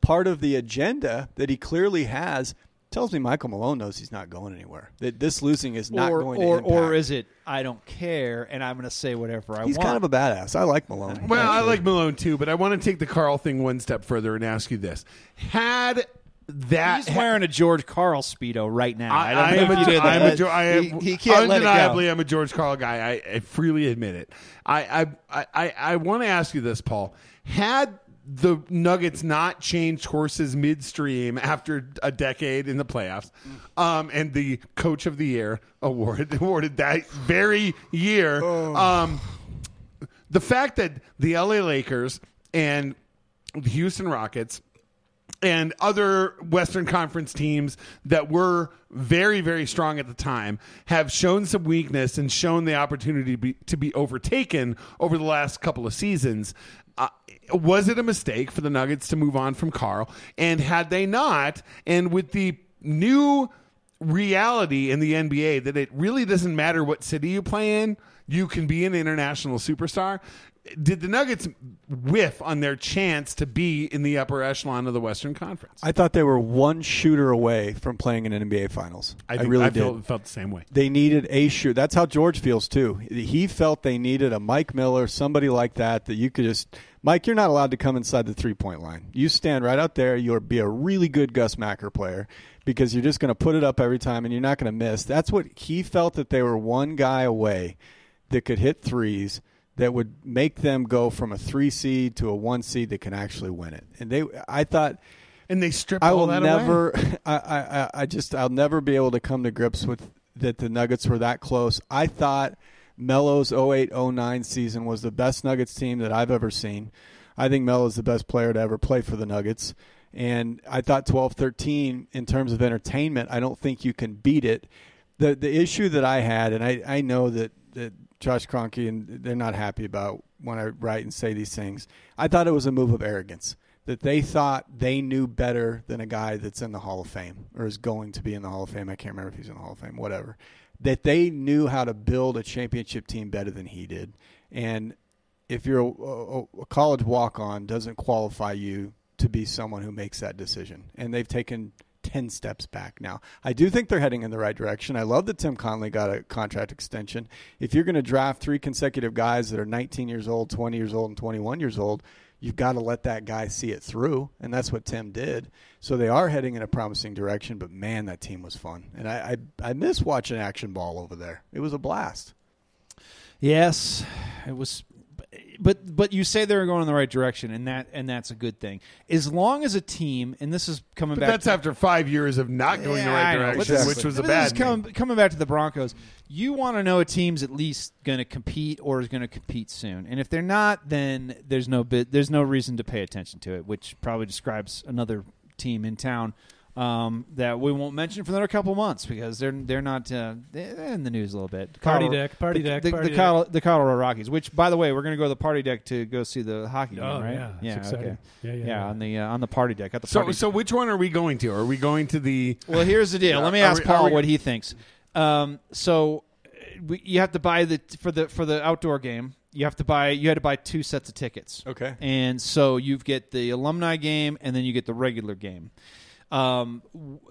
part of the agenda that he clearly has. Tells me Michael Malone knows he's not going anywhere. That this losing is not or going or to impact. or is it I don't care and I'm going to say whatever I He's want. He's kind of a badass. I like Malone. Well, I like Malone too, but I want to take the Karl thing one step further and ask you this: Had that He's wearing a George Karl speedo right now. I, don't I know am if a, you did I am a, that. Jo- I am He, he can't let go. undeniably I'm a George Karl guy. I, I freely admit it. I I I, I want to ask you this, Paul. Had the Nuggets not changed horses midstream after a decade in the playoffs, um, and the Coach of the Year award awarded that very year, um, the fact that the LA Lakers and the Houston Rockets and other Western Conference teams that were very, very strong at the time have shown some weakness and shown the opportunity to be, to be overtaken over the last couple of seasons. Was it a mistake for the Nuggets to move on from Karl? And had they not, and with the new reality in the NBA that it really doesn't matter what city you play in, you can be an international superstar. Did the Nuggets whiff on their chance to be in the upper echelon of the Western Conference? I thought they were one shooter away from playing in an NBA Finals. I, think- really I did. Felt, felt the same way. They needed a shooter. That's how George feels too. He felt they needed a Mike Miller, somebody like that that you could just Mike, you're not allowed to come inside the three point line. You stand right out there, you'll be a really good Gus Macker player because you're just going to put it up every time and you're not going to miss. That's what he felt that they were one guy away that could hit threes that would make them go from a 3 seed to a 1 seed that can actually win it. And they I thought And they stripped I all will that never. I, I- I just. I'll never be able to come to grips with that. The Nuggets were that close. I thought Melo's 08-09 season was the best Nuggets team that I've ever seen. I think Melo's the best player to ever play for the Nuggets. And I thought 12-13 in terms of entertainment. I don't think you can beat it. The the issue that I had, and I, I know that, that Josh Kroenke and they're not happy about when I write and say these things. I thought it was a move of arrogance that they thought they knew better than a guy that's in the Hall of Fame or is going to be in the Hall of Fame. I can't remember if he's in the Hall of Fame, whatever. That they knew how to build a championship team better than he did. And if you're a, a, college walk on, doesn't qualify you to be someone who makes that decision. And they've taken 10 steps back now. I do think they're heading in the right direction. I love that Tim Connelly got a contract extension. If you're going to draft three consecutive guys that are 19 years old, 20 years old, and 21 years old, you've got to let that guy see it through. And that's what Tim did. So they are heading in a promising direction. But man, that team was fun. And I, I, I miss watching action ball over there. It was a blast. Yes, it was, but but you say they're going in the right direction, and that and that's a good thing. As long as a team, and this is coming But back. that's to, after five years of not going the right know, direction, which was a bad This is coming, coming back to the Broncos. You want to know a team's at least going to compete or is going to compete soon, and if they're not, then there's no bit, there's no reason to pay attention to it, which probably describes another team in town. Um, that we won't mention for another couple months because they're they're not uh, they're in the news a little bit. Party Colorado- deck, party the, deck, the, party the, deck. Colo- the Colorado Rockies. Which, by the way, we're going to go to the party deck to go see the hockey game, Oh, right? yeah, it's yeah, okay. Yeah, yeah, yeah, yeah. on the uh, on the party deck at the So, party. so which one are we going to? Are we going to the? Well, here's the deal. Let me ask we- Paul we- what he thinks. Um, so uh, we, you have to buy the for the for the outdoor game. You have to buy. You had to buy two sets of tickets. Okay. And so you get the alumni game, and then you get the regular game. Um,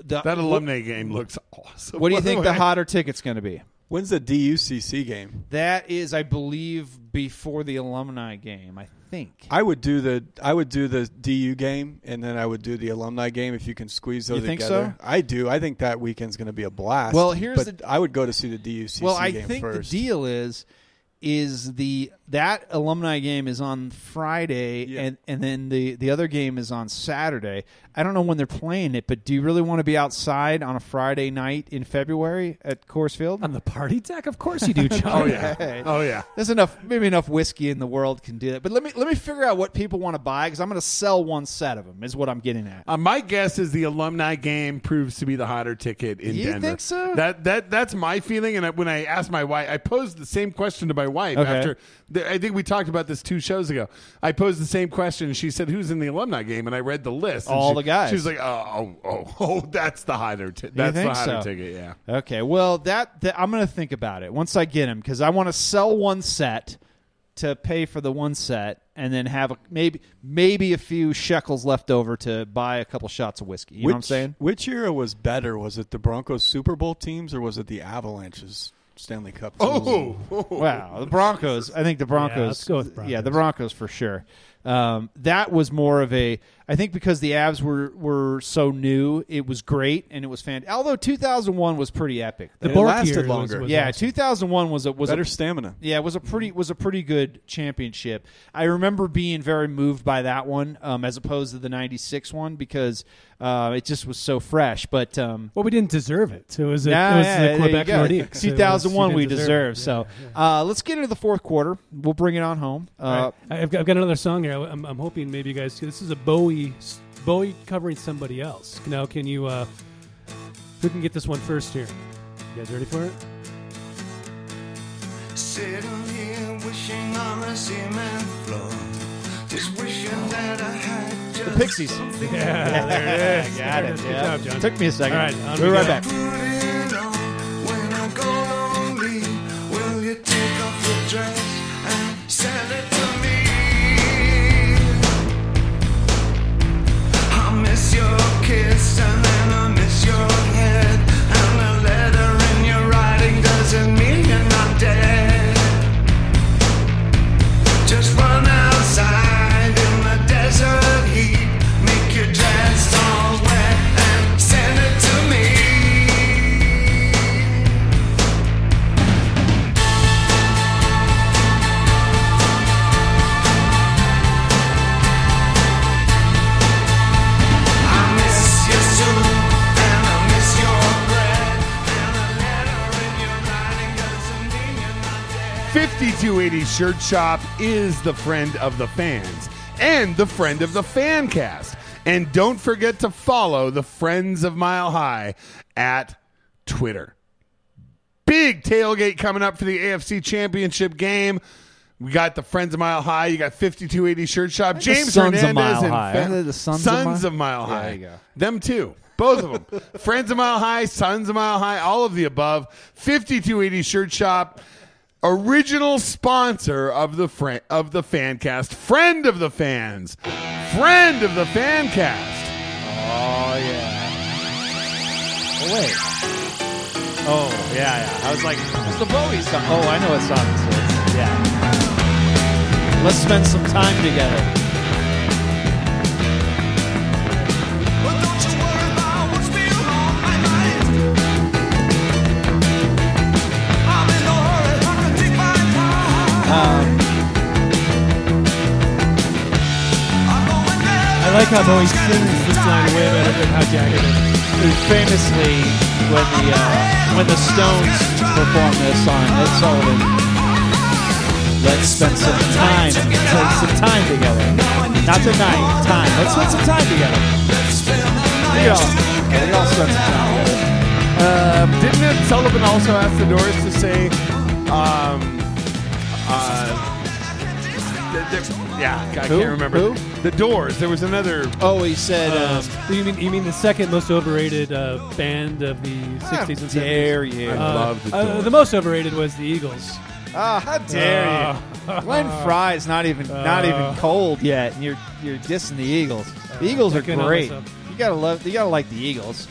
the, That alumni game looks awesome. What do you think the way. hotter ticket's going to be? When's the DUCC game? That is, I believe, before the alumni game. I think. I would do the I would do the DU game and then I would do the alumni game if you can squeeze those You think together. so? I do. I think that weekend's going to be a blast. Well, here's but the- I would go to see the DUCC well, I game think first. the deal is is the that alumni game is on Friday Yeah. and and then the the other game is on Saturday. I don't know when they're playing it, but do you really want to be outside on a Friday night in February at Coors Field? On the party deck, of course you do, John. Oh yeah. Oh yeah. There's enough, maybe enough whiskey in the world can do that. But let me let me figure out what people want to buy because I'm going to sell one set of them. Is what I'm getting at. Uh, my guess is the alumni game proves to be the hotter ticket in You Denver. think so? That that that's my feeling. And I, when I asked my wife, I posed the same question to my wife Okay. after. The, I think we talked about this two shows ago. I posed the same question. and She said, "Who's in the alumni game?" And I read the list. and All she- the guys. She was like, "Oh, oh, oh, oh that's the hotter. Ti- that's the hotter so? ticket." Yeah. Okay, well that, that I'm going to think about it once I get him because I want to sell one set to pay for the one set and then have a, maybe maybe a few shekels left over to buy a couple shots of whiskey. You which, know what I'm saying? Which era was better? Was it the Broncos Super Bowl teams or was it the Avalanche's Stanley Cup? teams? Oh, Wow, the Broncos. I think the Broncos. let's go with Yeah, the Broncos. Broncos for sure. Um, that was more of a. I think because the Avs were were so new, it was great and it was fantastic. Although 2001 was pretty epic. The It Bourque lasted year was- longer. was yeah, awesome. 2001 was a was Better a stamina. Yeah, it was a pretty was a pretty good championship. I remember being very moved by that one, um, as opposed to the '96 one because uh, it just was so fresh. But um, Well, we didn't deserve it. It was, a, yeah, it was yeah, the Quebec go. Nordiques. 2001 you we didn't deserve. it. So Yeah, yeah. Uh, let's get into the fourth quarter. We'll bring it on home. Uh, All right. I've, got, I've got another song here. I'm, I'm hoping maybe you guys. This is a Bowie Bowie covering somebody else. Now, can you? Uh, who can get this one first here? You guys ready for it? Sitting here wishing on the cement floor. Just wishing that I had just the Pixies. something Yeah, there it is. Got There it. is. Good yeah. job, John. Took me a second. All right, on we'll be right go. back. Put it on when I go lonely. Will you take off your dress and send it your kiss and then I miss your 5280 Shirt Shop is the friend of the fans and the friend of the fan cast. And don't forget to follow the Friends of Mile High at Twitter. Big tailgate coming up for the AFC Championship game. We got the Friends of Mile High. You got 5280 Shirt Shop. James Sons of Hernandez Mile and. Fa- the Sons of Mile- of Mile High. there you go. Them too. Both of them. Friends of Mile High, Sons of Mile High, all of the above. 5280 Shirt Shop, original sponsor of the fr- of the fan cast, friend of the fans, friend of the fan cast. Oh yeah. Oh wait. Oh yeah, yeah. I was like, it's the Bowie song. Oh, I know what song this is. Yeah. Let's spend some time together. There. I like how Bowie sings this line way better than how Jagger did. famously, when the uh, when the Stones performed this on Ed Sullivan, let's spend some time, spend some time together. Not tonight, time. Let's spend some time together. You know, They all start to sound good. Um, didn't Ed Sullivan also ask the Doors to say, um, uh, the- the- yeah, I Who? can't remember. Who? The Doors. There was another. Oh, he said, Um, um, you mean you mean the second most overrated uh, band of the '60s and '70s? dare you. I Uh, love the uh, Doors. the most overrated was the Eagles. Ah, how dare you? Glenn Frey's not even not Uh. even cold yet, and you're you're dissing the Eagles. The Eagles are checking on great. myself. You gotta love. You gotta like the Eagles.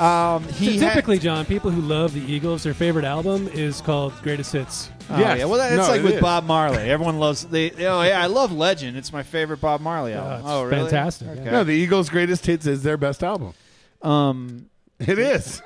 Um, he ha- Typically, John, people who love the Eagles, their favorite album is called Greatest Hits. Oh, Yes. yeah. Well, that's No, like it with is. Bob Marley. Everyone loves. They, oh yeah, I love Legend. It's my favorite Bob Marley album. it's oh, really? fantastic, Okay. No, the Eagles' greatest hits is their best album. Um, It is.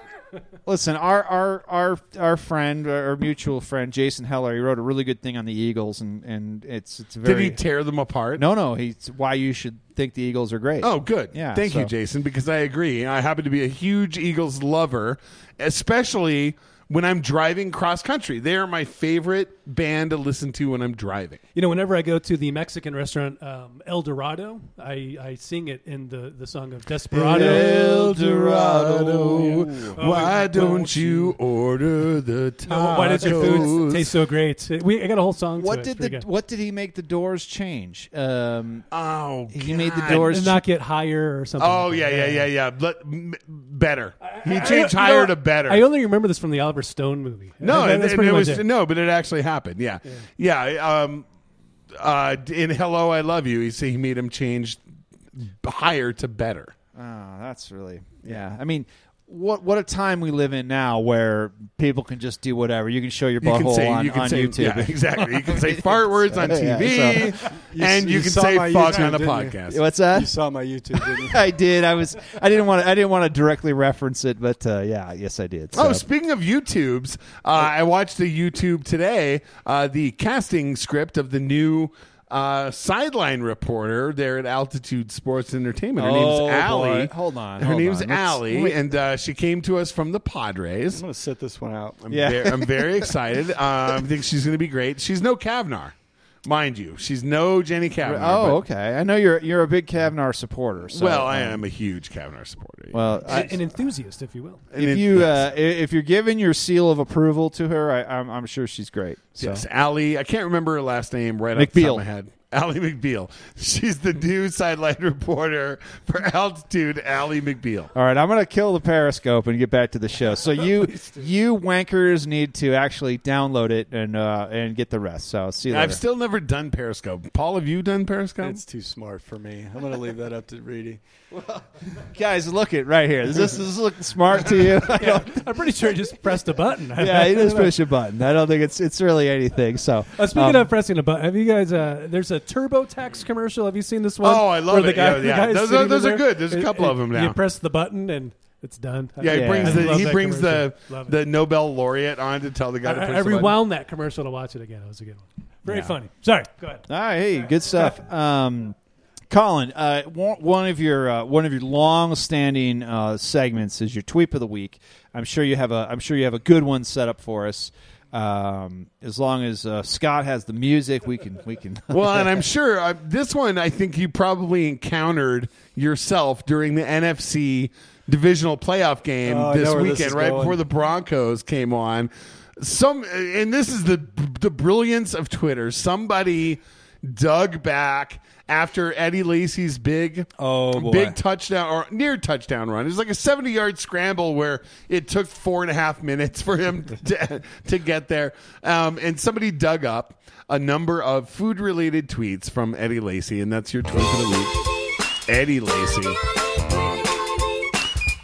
Listen, our our our our friend, our mutual friend, Jason Heller, he wrote a really good thing on the Eagles, and and it's it's very. Did he tear them apart? no, no. He's why you should think the Eagles are great. Oh, good. Yeah, Thank you, Jason, because I agree. I happen to be a huge Eagles lover, especially when I'm driving cross country. They are my favorite band to listen to when I'm driving. You know, whenever I go to the Mexican restaurant um, El Dorado, I, I sing it in the, the song of Desperado. El Dorado, Yeah. why Oh, don't you order the tacos? Why does your food taste so great? We, I got a whole song. What to did It's the good. What did he make the Doors change? Um, Oh, he made the Doors. And not get higher or something? Oh like yeah, that. yeah, yeah, yeah. But m- better. He changed you know, higher to better. I only remember this from the Oliver Stone movie. No, That- and, that's and pretty it much was it. no, but it actually happened. Yeah, yeah. um, uh, in "Hello, I Love You," he he made him change higher to better. Oh, that's really yeah. I mean, what what a time we live in now where people can just do whatever. You can show your You can say on, you can on say YouTube. yeah, exactly. You can say fart words on Yeah, TV, so- and you, you can say my fuck YouTube, on a didn't you? podcast. What's You that? saw my YouTube, didn't you? I did. I was. I didn't want. to I didn't want to directly reference it, but uh, yeah, yes, I did. Oh, speaking of YouTubes, uh, I watched the YouTube today, uh, the casting script of the new uh, sideline reporter there at Altitude Sports Entertainment. Her Oh, name's boy. Allie. Hold on, Her hold name's on. Allie, wait. and uh, she came to us from the Padres. I'm gonna sit this one out. I'm, Yeah. very, I'm very excited. Um, I think she's going to be great. She's no Cavnar, mind you. She's no Jenny Cavnar. oh, but- okay. I know you're you're a big Kavanaugh supporter. So, well, I um, am a huge Cavnar supporter. Well, I, An enthusiast, if you will. If it- you uh, i- if you're giving your seal of approval to her, I, I'm, I'm sure she's great. So. Yes, Allie. I can't remember her last name right off the top McBeal. of my head. Allie McBeal. She's the new sideline reporter for Altitude. Allie McBeal. All right, I'm going to kill the Periscope and get back to the show. So you you wankers need to actually download it and uh, and get the rest. So see you later. I've still never done Periscope. Paul, have you done Periscope? It's too smart for me. I'm gonna leave that up to Reedy. well, Guys, look it right here. Does this, does this look smart to you? yeah, I'm pretty sure he just pressed a button. yeah, you just push a button. I don't think it's it's really anything. So Uh, speaking um, of pressing a button, have you guys? Uh, there's a TurboTax commercial. Have you seen this one? Oh, I love Where the it. Guy, Yeah, the yeah. guy's Those are- sitting those are there, good. There's a and- couple of and them now. You press the button and it's done. yeah, he brings I the love he that brings the commercial. Love it. the Nobel laureate on to tell the guy to I, push I the button. rewound that commercial to watch it again. It was a good one. Very Yeah. funny. Sorry. Go ahead. All right, hey, good stuff. Um, Colin, uh, one one of your uh, one of your long-standing uh, segments is your tweet of the week. I'm sure you have a I'm sure you have a good one set up for us. Um, as long as uh, Scott has the music, we can we can. Well, and I'm sure uh, this one I think you probably encountered yourself during the NFC divisional playoff game Oh, this know where this weekend, right going. before the Broncos came on. Some, and this is the the brilliance of Twitter. Somebody dug back after Eddie Lacy's big, Oh, boy. big touchdown or near touchdown run. It was like a seventy yard scramble where it took four and a half minutes for him to, to get there. Um, and somebody dug up a number of food related tweets from Eddie Lacy, and that's your tweet of the week. Eddie Lacy.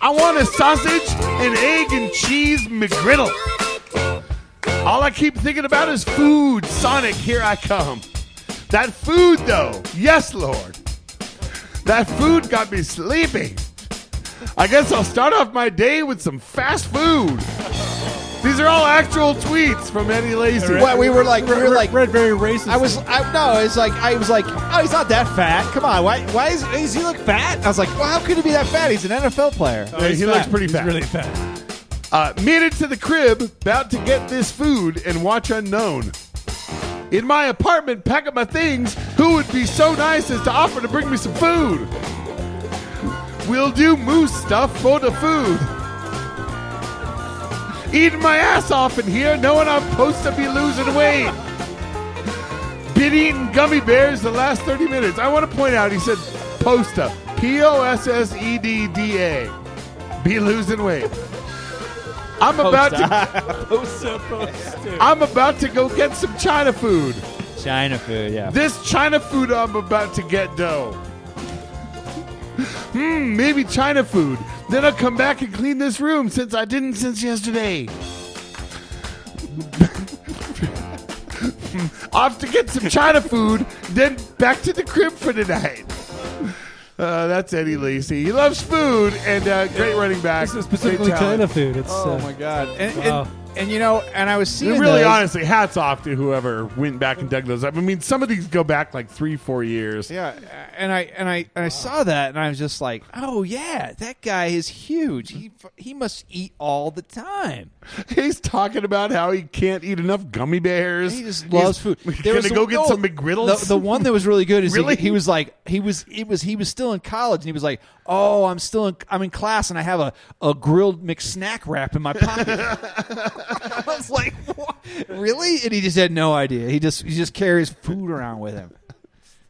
I want a sausage, an egg, and cheese McGriddle. All I keep thinking about is food. Sonic, here I come. That food, though, yes, Lord. That food got me sleeping. I guess I'll start off my day with some fast food. These are all actual tweets from Eddie Lacy. What we were like, we were like, Red very racist. I was, I, no, it's like, I was like, oh, he's not that fat. Come on, why, why is, does he look fat? I was like, well, how could he be that fat? He's an NFL player. Yeah, he looks pretty He's fat. really fat. Uh, made it to the crib, about to get this food and watch Unknown. In my apartment, pack up my things. Who would be so nice as to offer to bring me some food? We'll do moose stuff for the food. Eating my ass off in here, knowing I'm supposed to be losing weight. Been eating gummy bears the last 30 minutes. I want to point out, he said posta. P O S S E D D A. Be losing weight. I'm about to I'm about to go get some China food. China food, yeah. This China food I'm about to get dough. Hmm, maybe China food. Then I'll come back and clean this room since I didn't since yesterday. Off to get some China food, then back to the crib for the night. Uh, that's Eddie Lacy. He loves food and uh, great running back. This is specifically Great talent. China food. It's Oh uh, my god! And, Wow. and and you know, and I was seeing And really, those- honestly, hats off to whoever went back and dug those up. I mean, some of these go back like three, four years. Yeah, and I and I and I saw that, and I was just like, "Oh yeah, that guy is huge. He he must eat all the time. He's talking about how he can't eat enough gummy bears. He just He's loves food. Gonna was go get no, some McGriddles. The, the one that was really good is Really? he, he was like he was it was he was still in college, and he was like, "Oh, I'm still in I'm in class, and I have a a grilled McSnack wrap in my pocket." I was like, what? "Really?" And he just had no idea. He just he just carries food around with him.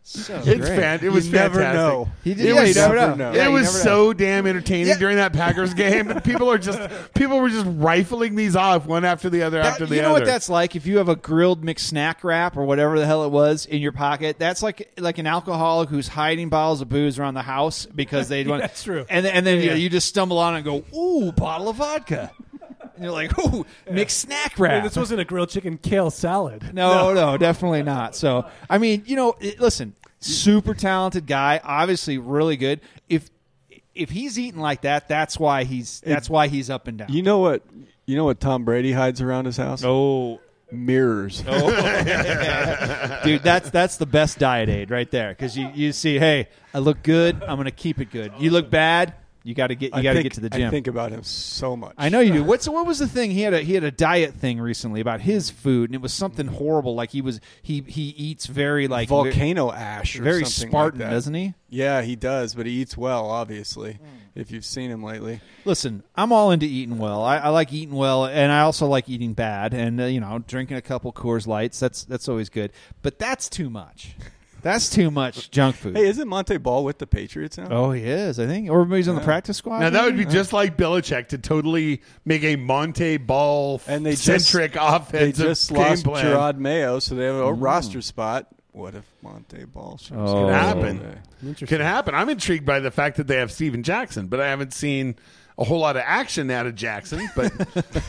So it's great. fan. It was You never fantastic. know. He did, It yeah, was you never so- know. know. Yeah, it you was never know. so damn entertaining Yeah. during that Packers game. people are just people were just rifling these off one after the other That- after the other. you know other. what that's like? If you have a grilled McSnack wrap or whatever the hell it was in your pocket, that's like like an alcoholic who's hiding bottles of booze around the house because they want. That's true. And then, and then you, Yeah. you just stumble on it and go, "Ooh, bottle of vodka," and you're like, "Ooh, McSnack I mean, wrap." this wasn't a grilled chicken kale salad. no, no, definitely not. So, I mean, you know, it- listen, super talented guy, obviously really good. If if he's eating like that, that's why he's that's why he's up and down. You know what? You know what Tom Brady hides around his house? oh. Mirrors. dude that's that's the best diet aid right there because you, you see hey i look good i'm gonna keep it good you look bad you gotta get you gotta get to the gym I think about him so much. I know you do. What's what was the thing? He had a he had a diet thing recently about his food, and it was something horrible. Like he was he he eats very like volcano ash, or very Spartan, like doesn't he? Yeah, he does, but he eats well. Obviously, Hmm. if you've seen him lately. Listen, I'm all into eating well. I, I like eating well, and I also like eating bad, and uh, you know, drinking a couple Coors Lights. That's that's always good. But that's too much. That's too much junk food. Hey, isn't Monte Ball with the Patriots now? oh, he is. I think, or maybe he's on the practice squad. now that would be maybe? just like Belichick to totally make a Monte Ball And they just- centric They just game lost plan. Jerod Mayo, so they have a roster spot. What if Monte Ball shows Oh. Could up happen. someday? Can happen. I'm intrigued by the fact that they have Steven Jackson, but I haven't seen a whole lot of action out of Jackson. But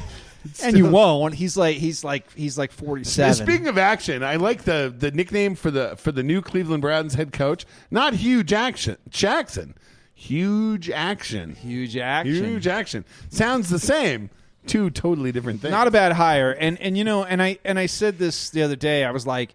and you won't. He's like he's like he's like forty seven. speaking of action, I like the the nickname for the for the new Cleveland Browns head coach. Not huge action, Jackson. Huge action. huge action, Huge action. Sounds the same. Two totally different things. not a bad hire. And and you know, and I and I said this the other day. I was like,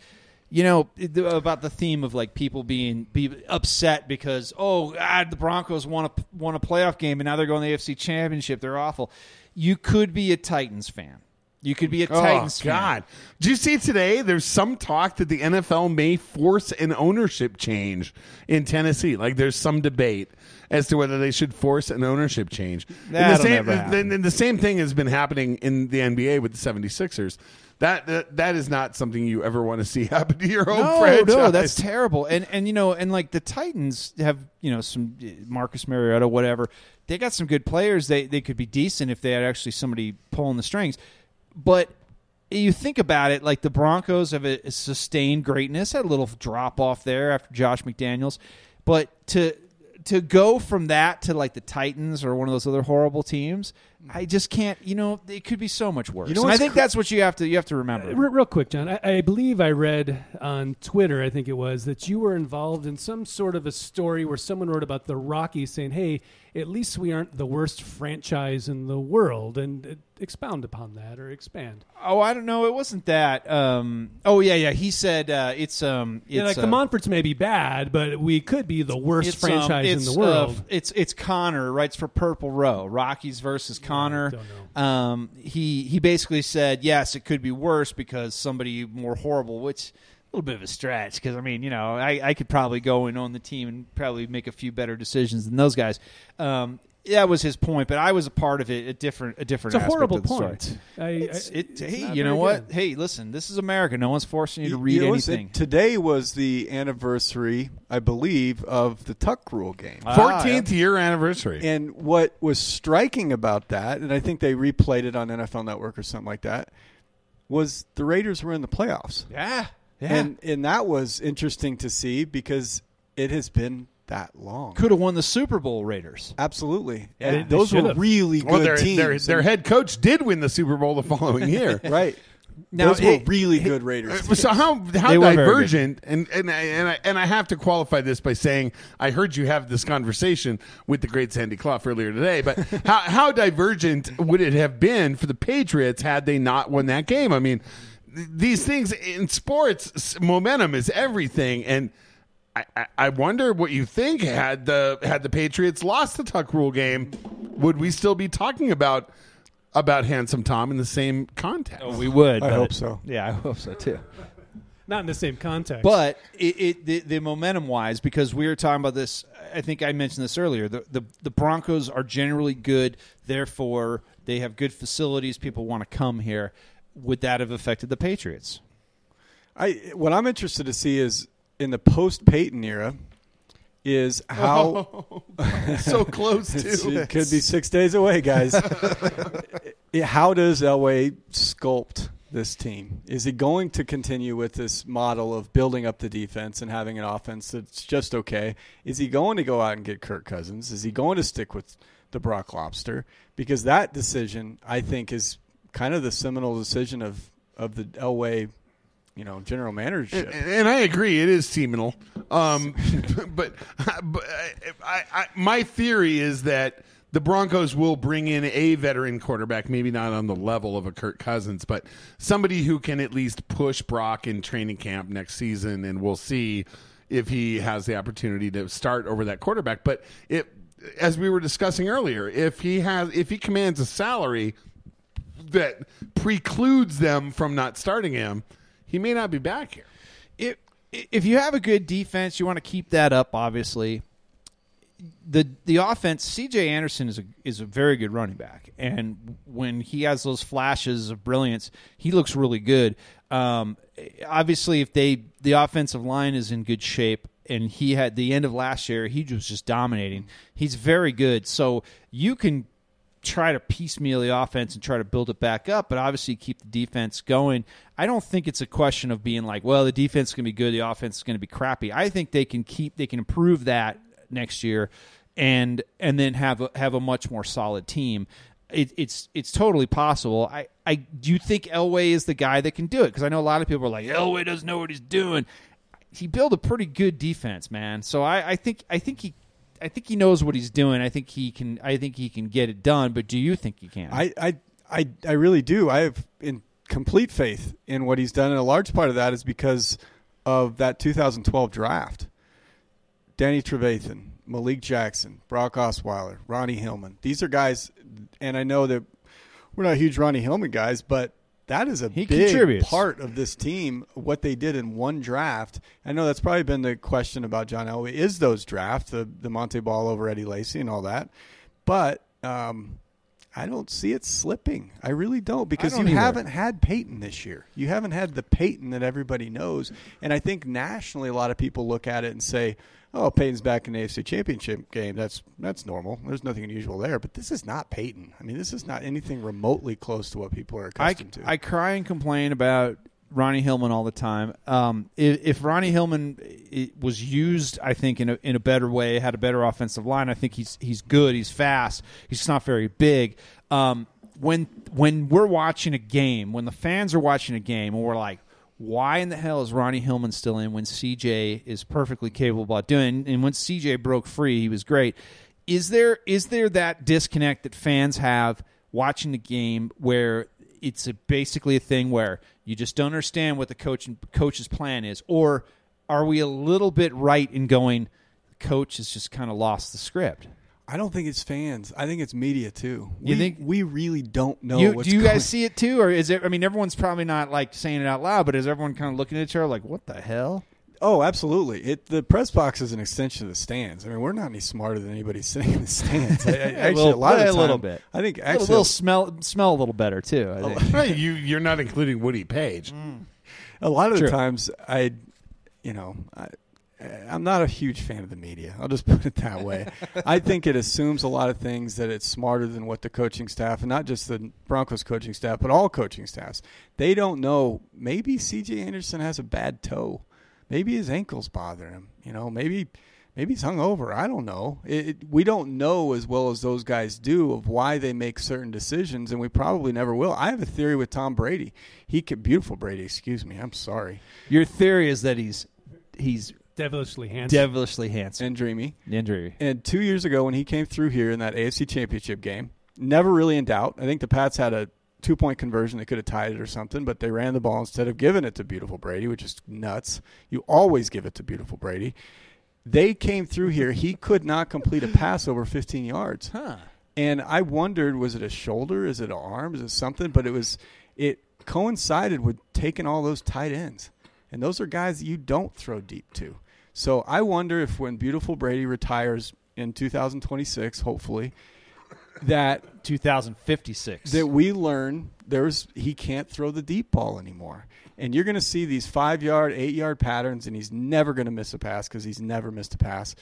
you know, about the theme of like people being be upset because oh God, the Broncos won a won a playoff game and now they're going to the AFC Championship. They're awful. You could be a Titans fan. You could be a Oh Titans fan. God! Did you see today? There's some talk that the NFL may force an ownership change in Tennessee. Like there's some debate as to whether they should force an ownership change. And That'll the same, never happen. and the same thing has been happening in the NBA with the 76ers. That, that that is not something you ever want to see happen to your own No, franchise. no, that's terrible. And and you know, and like the Titans have you know some uh, Marcus Mariota, whatever. They got some good players. They they could be decent if they had actually somebody pulling the strings. But you think about it, like the Broncos have a, sustained greatness, had a little drop off there after Josh McDaniels, but to to go from that to like the Titans or one of those other horrible teams, I just can't. You know, it could be so much worse. You know and I think cr- that's what you have to you have to remember. Re- real quick, John. I, I believe I read on Twitter, I think it was, that you were involved in some sort of a story where someone wrote about the Rockies saying, hey, at least we aren't the worst franchise in the world. And uh, expound upon that or expand. Oh, I don't know. It wasn't that. Um, oh yeah, yeah. He said uh, it's um, it's Yeah, like uh, the Monforts may be bad, but we could be the worst um, franchise in the world. Uh, it's it's Connor writes for Purple Row. Rockies versus Connor. Don't Um, he he basically said yes, it could be worse because somebody more horrible. Which a little bit of a stretch because I mean, you know, I, I could probably go and own the team and probably make a few better decisions than those guys. Um, that was his point, but I was a part of it. A different, a different. It's a horrible of the story. point. I, It's, I- it, it's hey, you know what? good. Hey, listen, this is America. No one's forcing you to read you know, anything. Today was the anniversary, I believe, of the Tuck Rule game. Ah, Fourteenth year anniversary. And what was striking about that, and I think they replayed it on NFL Network or something like that, was the Raiders were in the playoffs. yeah, yeah. And and that was interesting to see because it has been that long. Could have won the Super Bowl, Raiders. Absolutely. Yeah, And they those were should've. really good well, their, teams. their, their head coach did win the Super Bowl the following year. right. Now, those hey, were really good Raiders. Uh, So how how They were very divergent and and I, and I and I have to qualify this by saying I heard you have this conversation with the great Sandy Clough earlier today, but how how divergent would it have been for the Patriots had they not won that game? I mean, th- these things in sports, s- momentum is everything, and. I, I- I wonder what you think had the had the Patriots lost the Tuck Rule game, would we still be talking about about Handsome Tom in the same context? Oh, we would. I hope so. Yeah, I hope so too. not in the same context. But it, it the, the momentum wise, because we were talking about this, I think I mentioned this earlier. The, the the Broncos are generally good, therefore they have good facilities. People want to come here. Would that have affected the Patriots? I what I'm interested to see is in the post Peyton era is oh, how so close to it could be six days away, guys. How does Elway sculpt this team? Is he going to continue with this model of building up the defense and having an offense that's just okay? Is he going to go out and get Kirk Cousins? Is he going to stick with the Brock Lobster? Because that decision, I think, is kind of the seminal decision of of the Elway, you know, general managership. And, and I agree, it is seminal. Um, but but I, I, my theory is that the Broncos will bring in a veteran quarterback, maybe not on the level of a Kirk Cousins, but somebody who can at least push Brock in training camp next season, and we'll see if he has the opportunity to start over that quarterback. But it, as we were discussing earlier, if he has, if he commands a salary that precludes them from not starting him, he may not be back here. If if you have a good defense, you want to keep that up. Obviously, the the offense. C.J. Anderson is a is a very good running back, and when he has those flashes of brilliance, he looks really good. Um, obviously, if they the offensive line is in good shape, and he had the end of last year, he was just dominating. He's very good, so you can try to piecemeal the offense and try to build it back up, but obviously keep the defense going. I don't think it's a question of being like, well, the defense is going to be good, the offense is going to be crappy. I think they can keep, they can improve that next year, and and then have a, have a much more solid team. It, it's it's totally possible. I, I do you think Elway is the guy that can do it? Because I know a lot of people are like Elway doesn't know what he's doing. He built a pretty good defense, man. So I, I think I think he I think he knows what he's doing. I think he can. I think he can get it done. But do you think he can? I, I, I, I really do. I have in complete faith in what he's done, and a large part of that is because of that 2012 draft. Danny Trevathan, Malik Jackson, Brock Osweiler, Ronnie Hillman. These are guys, and I know that we're not huge Ronnie Hillman guys, but that is a He big contributes. part of this team. What they did in one draft. I know that's probably been the question about John Elway is those drafts, the the Monte Ball over Eddie Lacy and all that, but. Um, I don't see it slipping. I really don't because you don't either. haven't had Peyton this year. You haven't had the Peyton that everybody knows. And I think nationally, a lot of people look at it and say, "Oh, Peyton's back in the AFC Championship game. That's that's normal. There's nothing unusual there." But this is not Peyton. I mean, this is not anything remotely close to what people are I, accustomed to. I cry and complain about Ronnie Hillman all the time. Um, if, if Ronnie Hillman was used, I think in a in a better way, had a better offensive line. I think he's he's good. He's fast. He's just not very big. Um, when when we're watching a game, when the fans are watching a game, and we're like. Why in the hell is Ronnie Hillman still in when CJ is perfectly capable about doing? And when CJ broke free, he was great. Is there is there that disconnect that fans have watching the game where it's a, basically a thing where you just don't understand what the coach and, coach's plan is, or are we a little bit right in going? The coach has just kind of lost the script. I don't think it's fans. I think it's media too. You we, think- we really don't know? you, what's do you going- guys see it too, or is it? I mean, everyone's probably not like saying it out loud, but is everyone kind of looking at each other like, "What the hell?" Oh, absolutely. It the press box is an extension of the stands. I mean, we're not any smarter than anybody sitting in the stands. I, I, actually, little- a lot of the a little bit. I think A actually little, little smell smell a little better too. I think. Right, you you're not including Woody Paige. a lot of True. the times I, you know, I, I'm not a huge fan of the media. I'll just put it that way. I think it assumes a lot of things that it's smarter than what the coaching staff, and not just the Broncos coaching staff, but all coaching staffs. They don't know. Maybe C.J. Anderson has a bad toe. Maybe his ankle's bothering him. You know, maybe maybe he's hungover. I don't know. It, it- we don't know as well as those guys do of why they make certain decisions, and we probably never will. I have a theory with Tom Brady. He could beautiful Brady. Excuse me. I'm sorry. Your theory is that he's he's Devilishly handsome. devilishly handsome. And dreamy. And dreamy. And two years ago, when he came through here in that AFC Championship game, never really in doubt. I think the Pats had a two point conversion. They could have tied it or something, but they ran the ball instead of giving it to beautiful Brady, which is nuts. You always give it to beautiful Brady. They came through here. He could not complete a pass over 15 yards. Huh. And I wondered, was it a shoulder? Is it an arm? Is it something? But it was, it coincided with taking all those tight ends. And those are guys you don't throw deep to. So I wonder if when beautiful Brady retires in 2026, hopefully, that 2056. that we learn there's he can't throw the deep ball anymore. And you're going to see these five yard, eight yard patterns, and he's never going to miss a pass because he's never missed a pass.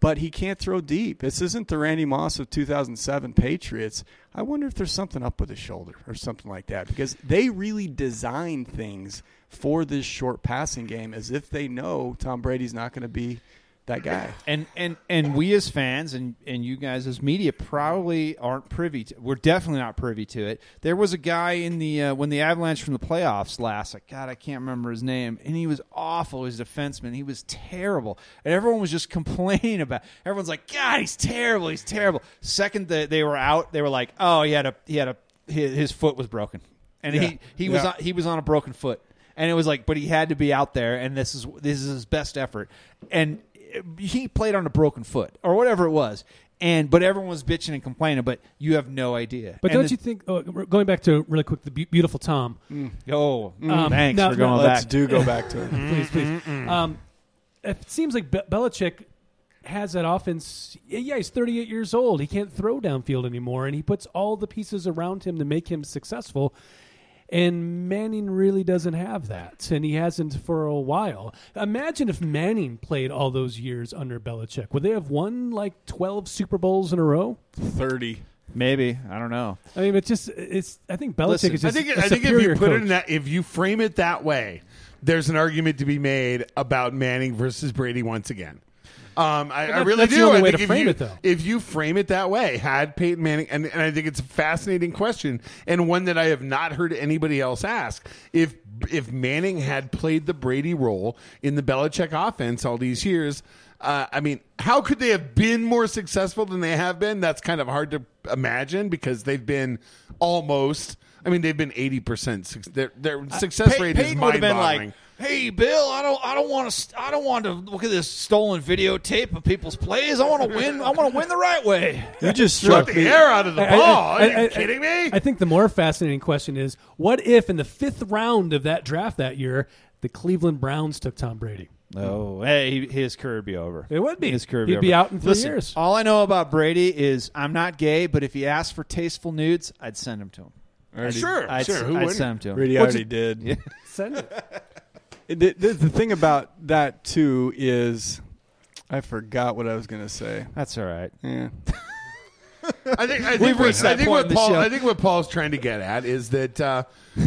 But he can't throw deep. This isn't the Randy Moss of 2007 Patriots. I wonder if there's something up with his shoulder or something like that because they really design things for this short passing game as if they know Tom Brady's not going to be that guy. and and and we as fans and and you guys as media probably aren't privy to we're definitely not privy to it. There was a guy in the uh, when the avalanche from the playoffs last like god i can't remember his name and he was awful his defenseman. He was terrible. And everyone was just complaining about everyone's like god he's terrible he's terrible. Second that they were out they were like oh he had a he had a his, his foot was broken. And he he was on, he was on a broken foot. And it was like but he had to be out there and this is this is his best effort. And he played on a broken foot or whatever it was and but everyone was bitching and complaining but you have no idea But And don't the- you think? Oh, going back to really quick, the be- beautiful Tom. oh Um, thanks now- for going now- Let's back do go back to it. please, please. Um, it seems like Be- Belichick has that offense. Yeah, he's 38 years old. He can't throw downfield anymore, and he puts all the pieces around him to make him successful. And Manning really doesn't have that, and he hasn't for a while. Imagine if Manning played all those years under Belichick. Would they have won like 12 Super Bowls in a row? 30. maybe i don't know I mean, it's just it's. I think Belichick Listen, is I just. think a I think if you superior put it in that if you frame it that way, there's an argument to be made about Manning versus Brady once again. Um, I, I really that's the do. only I way to frame you, it, though. If you frame it that way, had Peyton Manning, and, and I think it's a fascinating question and one that I have not heard anybody else ask. If if Manning had played the Brady role in the Belichick offense all these years, uh, I mean, how could they have been more successful than they have been? That's kind of hard to imagine because they've been almost. I mean, they've been eighty percent. Their their success Pey- rate Peyton is would have been mind-boggling. like hey bill i don't i don't want to i don't want to look at this stolen videotape of people's plays i want to win i want to win the right way You just Struck struck the me. air out of the I- I- ball. I- Are you I- I- kidding me? I think the more fascinating question is what if in the fifth round of that draft that year, the Cleveland Browns took Tom Brady? oh hey his career would be over It would be. his career would He'd be, be out in three Listen, years. all i know about brady is i'm not gay but if he asked for tasteful nudes i'd send him to him sure, I'd, sure. Who I'd wouldn't? send him to him Brady already it- did. Send it. The, the, the thing about that too is, I forgot what I was going to say. that's all right Yeah. I think I We've think, what, I think what Paul show. I think what Paul's trying to get at is that uh,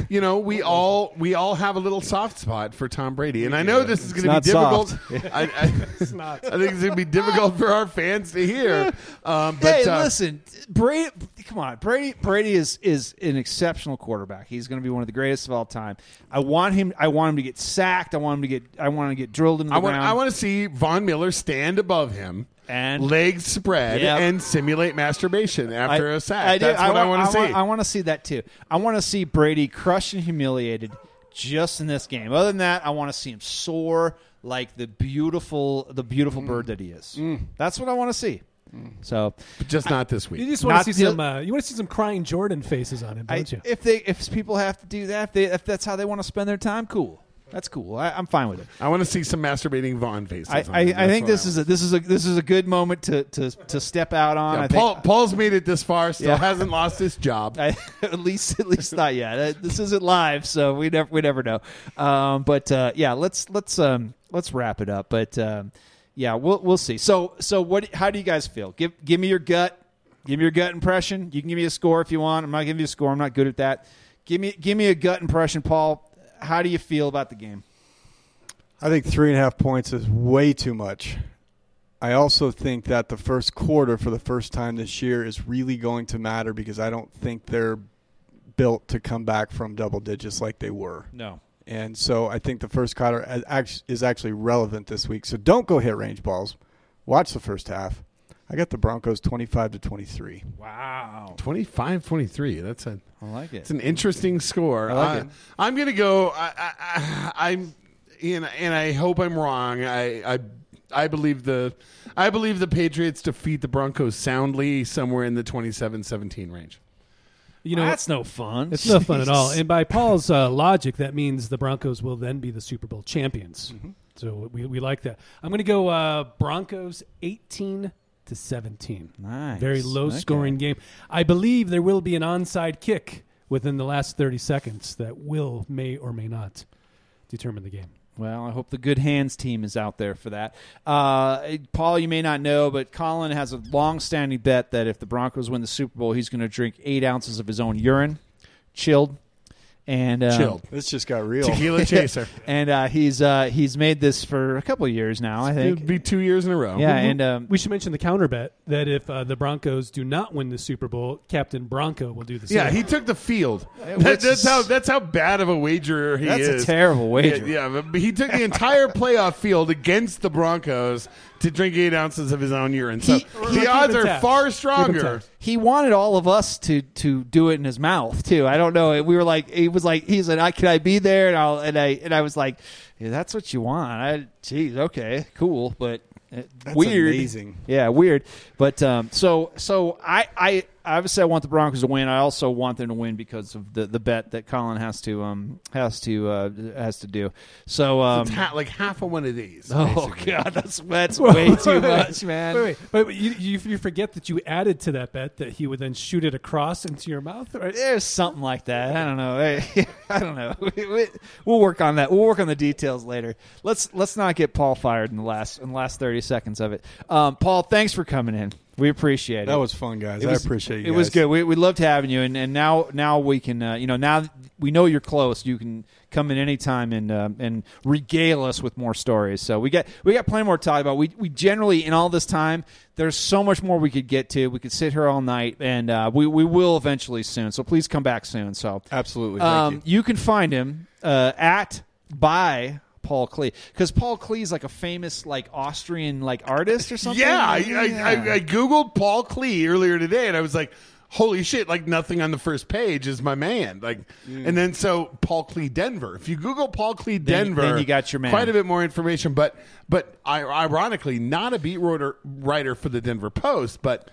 you know we all we all have a little soft spot for Tom Brady, and I know this is going to be not difficult. I, I, it's not. I think it's going to be difficult for our fans to hear. Um, but hey, uh, listen, Brady. Come on, Brady. Brady is is an exceptional quarterback. He's going to be one of the greatest of all time. I want him. I want him to get sacked. I want him to get. I want him to get drilled into the I want ground. I want to see Von Miller stand above him. And- legs spread Yep. and simulate masturbation after a sack. I do- That's what I, want to see. I want to see that too. I want to see Brady crushed and humiliated just in this game. Other than that, I want to see him soar like the beautiful, the beautiful bird that he is. Mm. Mm. That's what I want to see. Mm. So But just not this week. You week. just want Not to see the- some. Uh, you want to see some crying Jordan faces on him, I, don't you? if they if people have to do that, if, they, if that's how they want to spend their time, cool. That's cool. I, I'm fine with it. I want to see some masturbating Von faces. I, I. I think this what is a this is a this is a good moment to to, to step out on. Yeah, I think, Paul's made it this far, still Yeah. hasn't lost his job. I, at least at least not yet. Uh, This isn't live, so we never we never know. Um, but uh, yeah, let's let's um, let's wrap it up. But um, yeah, we'll we'll see. So so what? How do you guys feel? Give give me your gut. Give me your gut impression. You can give me a score if you want. I'm not giving you a score. I'm not good at that. Give me give me a gut impression, Paul. How do you feel about the game? I think three and a half points is way too much. I also think that the first quarter for the first time this year is really going to matter because I don't think they're built to come back from double digits like they were. No. And so I think the first quarter is is actually relevant this week. So don't go hit range balls. Watch the first half. I got the Broncos 25 to 23. Wow. 25 23. That's a I like it. It's an interesting score. I like it. I'm going to go. I, I, I, I'm, and, and I hope I'm wrong. I, I, I believe the, I believe the Patriots defeat the Broncos soundly somewhere in the 27-17 range. You know, that's no fun. It's no fun at all. And by Paul's uh, logic, that means the Broncos will then be the Super Bowl champions. So we, we like that. I'm going to go uh, Broncos 18 to 17. Nice. Very low Okay. scoring game. I believe there will be an onside kick within the last 30 seconds that will, may or may not determine the game. Well, I hope the Good Hands team is out there for that. Uh, Paul, you may not know, but Colin has a long-standing bet that if the Broncos win the Super Bowl, he's going to drink eight ounces of his own urine, chilled, and uh, Chilled. This just got real. Tequila chaser. And uh, he's uh, he's made this for a couple of years now, I think It'd be two years in a row. Yeah, and um, We should mention the counter bet that if uh, the Broncos do not win the Super Bowl, Captain Bronco will do the same. Yeah, he took the field. That- that's how that's how bad of a wagerer he That's a terrible wager. Yeah, yeah, but he took the entire playoff field against the Broncos to drink eight ounces of his own urine. So He- the odds are tapped. far stronger. he wanted all of us to to do it in his mouth too. I don't know. We were like, he was like, he said, "I can I be there?" And I and I and I was like, yeah, "That's what you want." I, geez, okay, cool, but uh, That's weird. amazing. Yeah, weird. But um, so so I I obviously I want the Broncos to win. I also want them to win because of the, the bet that Colin has to um has to uh, has to do. So um, It's ha- like half of one of these. oh basically. god, that's that's way too much, man. Wait, wait, but you, you you forget that you added to that bet that he would then shoot it across into your mouth. Right? There's something like that. I don't know. I don't know. We- we- We'll work on that. We'll work on the details later. Let's let's not get Paul fired in the last in the last thirty seconds of it. Um, Paul, thanks for coming in. We appreciate it. That was fun, guys. It was- I appreciate you. It was good. We, we loved having you, and, and now now we can uh, you know now we know you're close. You can come in anytime and uh, and regale us with more stories. So we got we got plenty more to talk about. We we generally in all this time there's so much more we could get to. We could sit here all night, and uh, we we will eventually soon. So please come back soon. So Absolutely. Um, you. you can find him uh, at by. Paul Klee, because Paul Klee is like a famous like Austrian like artist or something. Yeah, I, I, I, I googled Paul Klee earlier today, and I was like, "Holy shit!" Like nothing on the first page is my man. Like, and then so Paul Klee Denver. If you Google Paul Klee Mm. Then- Denver, then you got your man. Quite a bit more information, but but ironically, not a beat writer writer for the Denver Post, but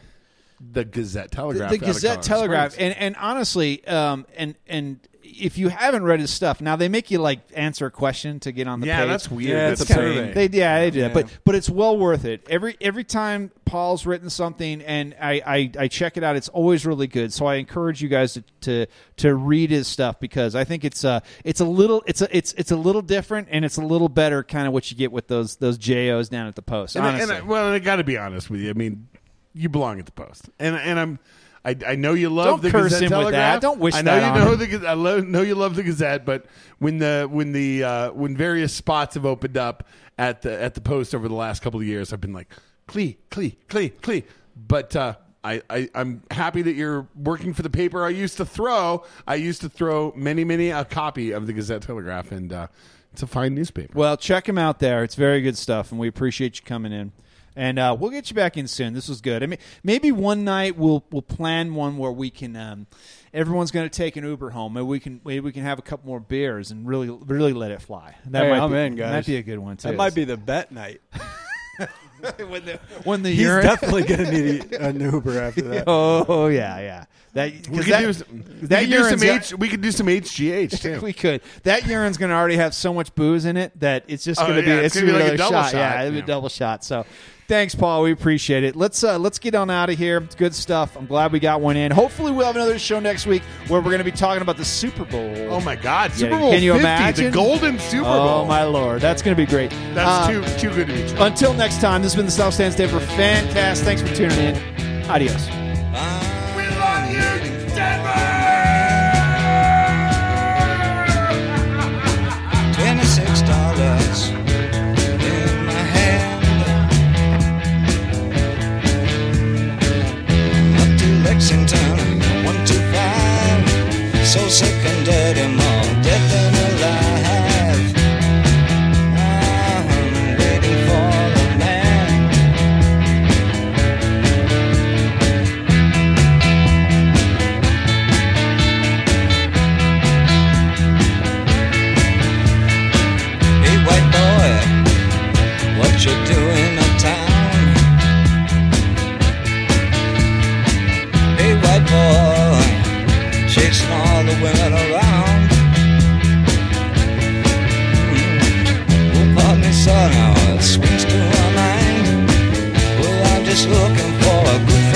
the Gazette Telegraph. the of Gazette Telegraph, Springs. and and honestly, um, and and if you haven't read his stuff, now they make you like answer a question to get on the yeah, page. that's weird. Yeah, that's it's a a pain. They yeah they do that, Yeah. but but it's well worth it. Every every time Paul's written something and I, I, I check it out, it's always really good. So I encourage you guys to, to to read his stuff because I think it's uh it's a little it's a it's it's a little different and it's a little better kind of what you get with those those JOs down at the post. And, I, honestly. and I, well, I got to be honest with you. I mean, you belong at the Post, and and I'm. I, I know you love Don't the curse Gazette him with Telegraph. that. Don't wish I know that you on know him. the Gaz- I lo- know you love the Gazette, but when the when the uh, when various spots have opened up at the at the Post over the last couple of years, I've been like, Klee, Klee, Klee, Klee. But uh, I, I I'm happy that you're working for the paper I used to throw. I used to throw many many a copy of the Gazette Telegraph, and uh, it's a fine newspaper. Well, check him out there. It's very good stuff, and we appreciate you coming in. And uh, we'll get you back in soon. This was good. I mean, maybe one night we'll we'll plan one where we can. Um, everyone's going to take an Uber home. and we can maybe we can have a couple more beers and really really let it fly. That Hey, might I'm be, in, guys. Might be a good one too. That might be the bet night. when the when the He's urine. definitely going to need a, an Uber after that. oh yeah, yeah. That We because could that, do some, that we could do some urine's H, we could do some HGH too. we could. That urine's going to already have so much booze in it that it's just Oh, going to be yeah, it's it's going to gonna be be like a double shot. Yeah, shot. it'll be Yeah. a double shot. So, thanks, Paul. We appreciate it. Let's uh, let's get on out of here. It's good stuff. I'm glad we got one in. Hopefully, we'll have another show next week where we're going to be talking about the Super Bowl. Oh my God, Super Yeah, Bowl can you 50, imagine? the Golden Super Bowl. Oh my lord, that's going to be great. That's Uh, too too good to be true. Until next time, this has been the South Stand Stand for Fancast. Thanks for tuning in. Adios. Lexington, one two five. So sick and dirty, more dead than chasing all the women around. Mm. Oh, pardon me, son, now it swings to my mind. Well, I'm just looking for a good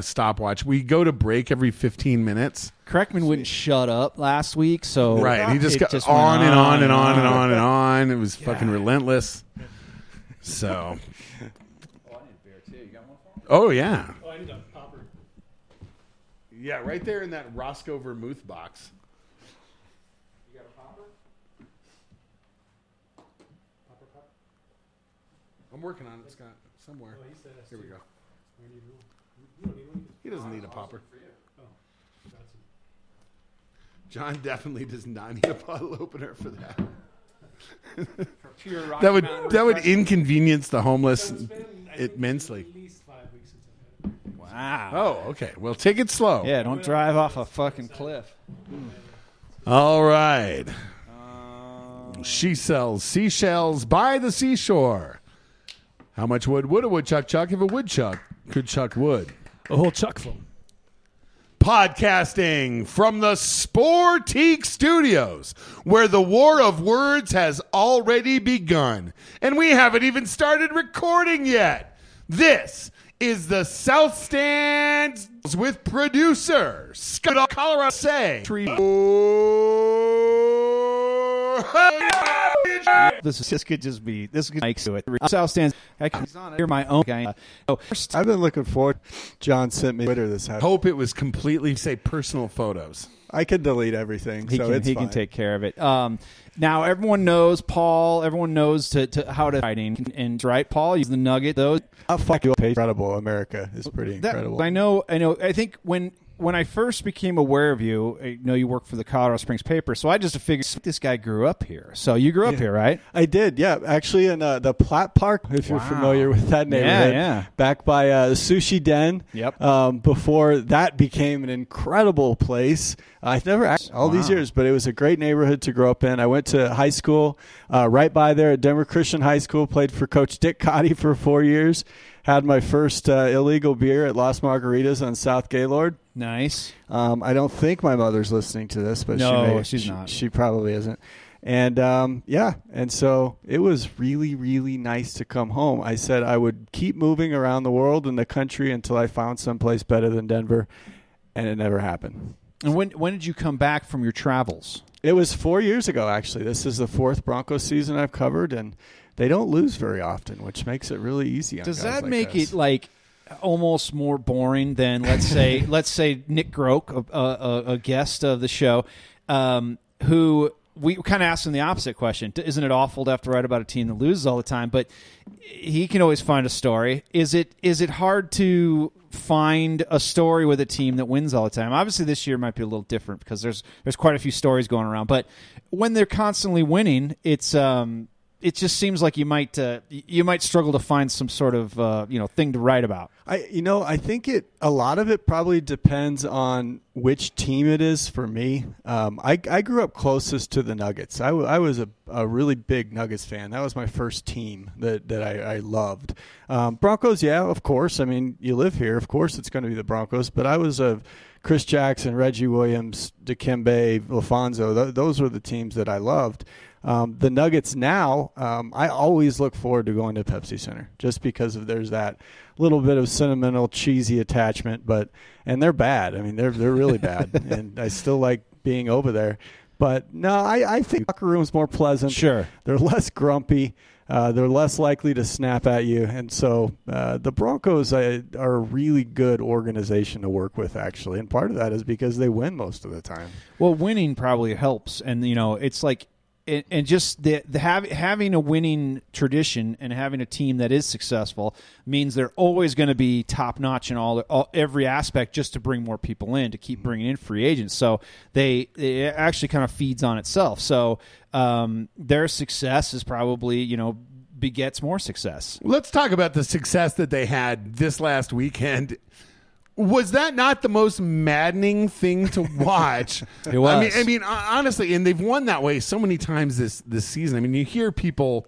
A stopwatch. We go to break every 15 minutes. Kreckman wouldn't shut up last week, so Right. He just got went on and on and on and on and on. It was fucking relentless. So. Oh, oh yeah. Oh, I need a popper. Yeah, right there in that Roscoe Vermouth box. You got a popper? I'm working on it, Scott. Somewhere. Oh, he Here we too- go. I need one. You don't need one. He doesn't need a popper. Oh, got some. John definitely does not need a bottle opener for that. Pure Rocky That would Mountain that would refreshment. inconvenience the homeless It's been, I think, immensely. At least five weeks since I've had it. Wow. Oh, okay. Well, take it slow. Yeah, don't drive off a fucking cliff. All right. Um, She sells seashells by the seashore. How much wood would a woodchuck chuck if a woodchuck could chuck wood? A whole chuck full. Podcasting from the Sportique Studios, where the war of words has already begun, and we haven't even started recording yet. This is the South Stands with producer Scott Colorado Say. This is this could just be this could make to it. South stands. I can hear my own guy. Uh, Oh, first, I've been looking forward. John sent me Twitter this house. Hope it was completely say personal photos. I can delete everything, he so can it's he can take care of it. Um, now everyone knows Paul. Everyone knows to, to how to fighting and right. Paul, use the nugget. Those How fucking incredible America is pretty That- incredible. I know. I know. I think when when I first became aware of you, I know you work for the Colorado Springs paper, so I just figured this guy grew up here. So you grew up here, right? I did, yeah. Actually, in uh, the Platt Park, if you're familiar with that neighborhood, yeah. yeah. back by uh, Sushi Den. Yep. Um, before that became an incredible place. I've never act- all these years, but it was a great neighborhood to grow up in. I went to high school uh, right by there at Denver Christian High School. Played for Coach Dick Cotty for four years. Had my first uh, illegal beer at Las Margaritas on South Gaylord. Nice. Um, I don't think my mother's listening to this, but No, she may, she's she, not. She probably isn't. And um, yeah, and so it was really, really nice to come home. I said I would keep moving around the world and the country until I found someplace better than Denver, and it never happened. And when when did you come back from your travels? It was four years ago, actually. This is the fourth Broncos season I've covered, and they don't lose very often, which makes it really easy. On Does that like make us. it like almost more boring than let's say let's say Nick Groke, a, a, a guest of the show, um, who we kind of asked him the opposite question: Isn't it awful to have to write about a team that loses all the time? But he can always find a story. Is it is it hard to find a story with a team that wins all the time? Obviously, this year might be a little different because there's there's quite a few stories going around. But when they're constantly winning, it's um, it just seems like you might uh, you might struggle to find some sort of uh, you know thing to write about. I you know I think it a lot of it probably depends on which team it is for me. Um, I I grew up closest to the Nuggets. I, w- I was a, a really big Nuggets fan. That was my first team that that I, I loved. Um, Broncos, yeah, of course. I mean, you live here, of course it's going to be the Broncos. But I was a Chris Jackson, Reggie Williams, Dikembe, Lafonso. Th- those were the teams that I loved. Um, the Nuggets now, um, I always look forward to going to Pepsi Center just because of there's that little bit of sentimental, cheesy attachment. But and they're bad. I mean, they're they're really bad, and I still like being over there. But no, I, I think locker room's more pleasant. Sure. they're less grumpy. Uh, they're less likely to snap at you, and so uh, the Broncos uh, are a really good organization to work with, actually. And part of that is because they win most of the time. Well, winning probably helps, and you know it's like. And and just the, the have, having a winning tradition and having a team that is successful means they're always going to be top notch in all, all every aspect, just to bring more people in to keep bringing in free agents. So they it actually kind of feeds on itself. So um, their success is probably you know begets more success. Let's talk about the success that they had this last weekend. Was that not the most maddening thing to watch? It was. I mean, I mean, honestly, and they've won that way so many times this this season. I mean, you hear people,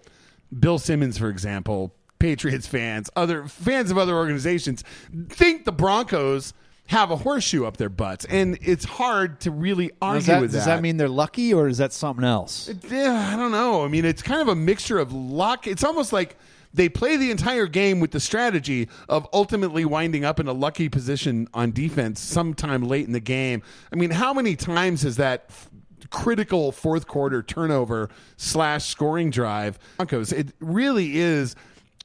Bill Simmons, for example, Patriots fans, other fans of other organizations, think the Broncos have a horseshoe up their butts, and it's hard to really argue Does that, with does that mean they're lucky, or is that something else? yeah, I don't know. I mean, it's kind of a mixture of luck. It's almost like they play the entire game with the strategy of ultimately winding up in a lucky position on defense sometime late in the game. I mean, how many times has that f- critical fourth quarter turnover slash scoring drive Broncos? It really is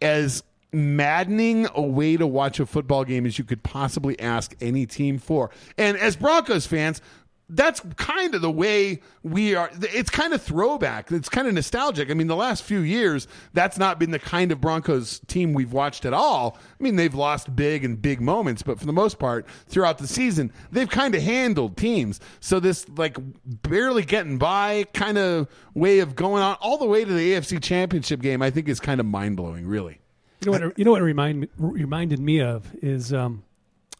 as maddening a way to watch a football game as you could possibly ask any team for. And as Broncos fans, that's kind of the way we are. It's kind of throwback. It's kind of nostalgic. I mean, the last few years, that's not been the kind of Broncos team we've watched at all. I mean, they've lost big and big moments, but for the most part, throughout the season, they've kind of handled teams. So this, like, barely getting by kind of way of going on all the way to the AFC Championship game, I think is kind of mind blowing, really. You know what? You know what remind, reminded me of is um,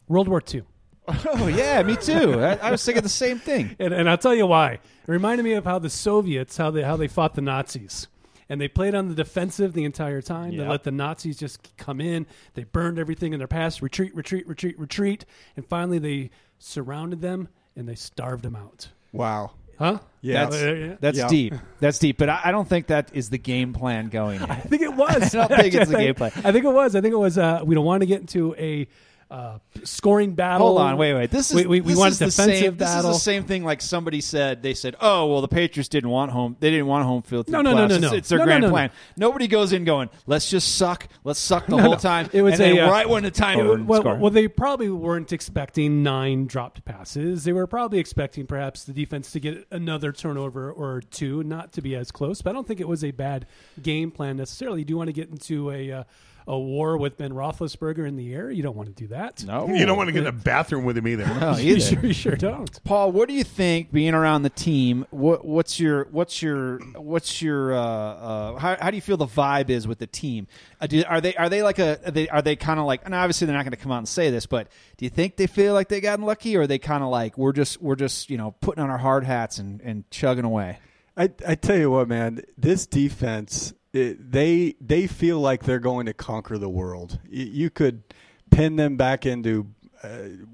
World War II. Oh yeah, me too. I, I was thinking the same thing. and, and I'll tell you why. It reminded me of how the Soviets how they how they fought the Nazis. and they played on the defensive the entire time. They Yep. let the Nazis just come in. They burned everything in their path. Retreat, retreat, retreat, retreat, and finally they surrounded them and they starved them out. Wow. Huh? Yeah. That's, Uh, that's Yeah. deep. That's deep. But I, I don't think that is the game plan going in. I think it was. I don't think it's the game plan. I think it was. I think it was. Uh, we don't want to get into a uh, scoring battle. Hold on, wait, wait. This is we, we, we this want is the defensive same, battle. This is the same thing. Like somebody said, they said, "Oh, well, the Patriots didn't want home. They didn't want home field. No, through no, no, no, It's, no. it's their No, no, grand no, no. plan. Nobody goes in going, "Let's just suck. Let's suck the No, whole no. time." It was and a, uh, right when the time Well, well, score. well, they probably weren't expecting nine dropped passes. They were probably expecting perhaps the defense to get another turnover or two, not to be as close. But I don't think it was a bad game plan necessarily. You do want to get into a uh, a war with Ben Roethlisberger in the air. You don't want to do that. no, You don't want to get in a bathroom with him either. No, you either. sure, you sure don't. Paul, what do you think being around the team? What, what's your what's your what's your uh, uh, how, how do you feel the vibe is with the team? Uh, do, are they are they like a are they, are they kind of like? And obviously they're not going to come out and say this, but do you think they feel like they got lucky, or are they kind of like we're just we're just you know putting on our hard hats and, and chugging away? I, I tell you what, man, this defense, it, they they feel like they're going to conquer the world. You, could pin them back into uh,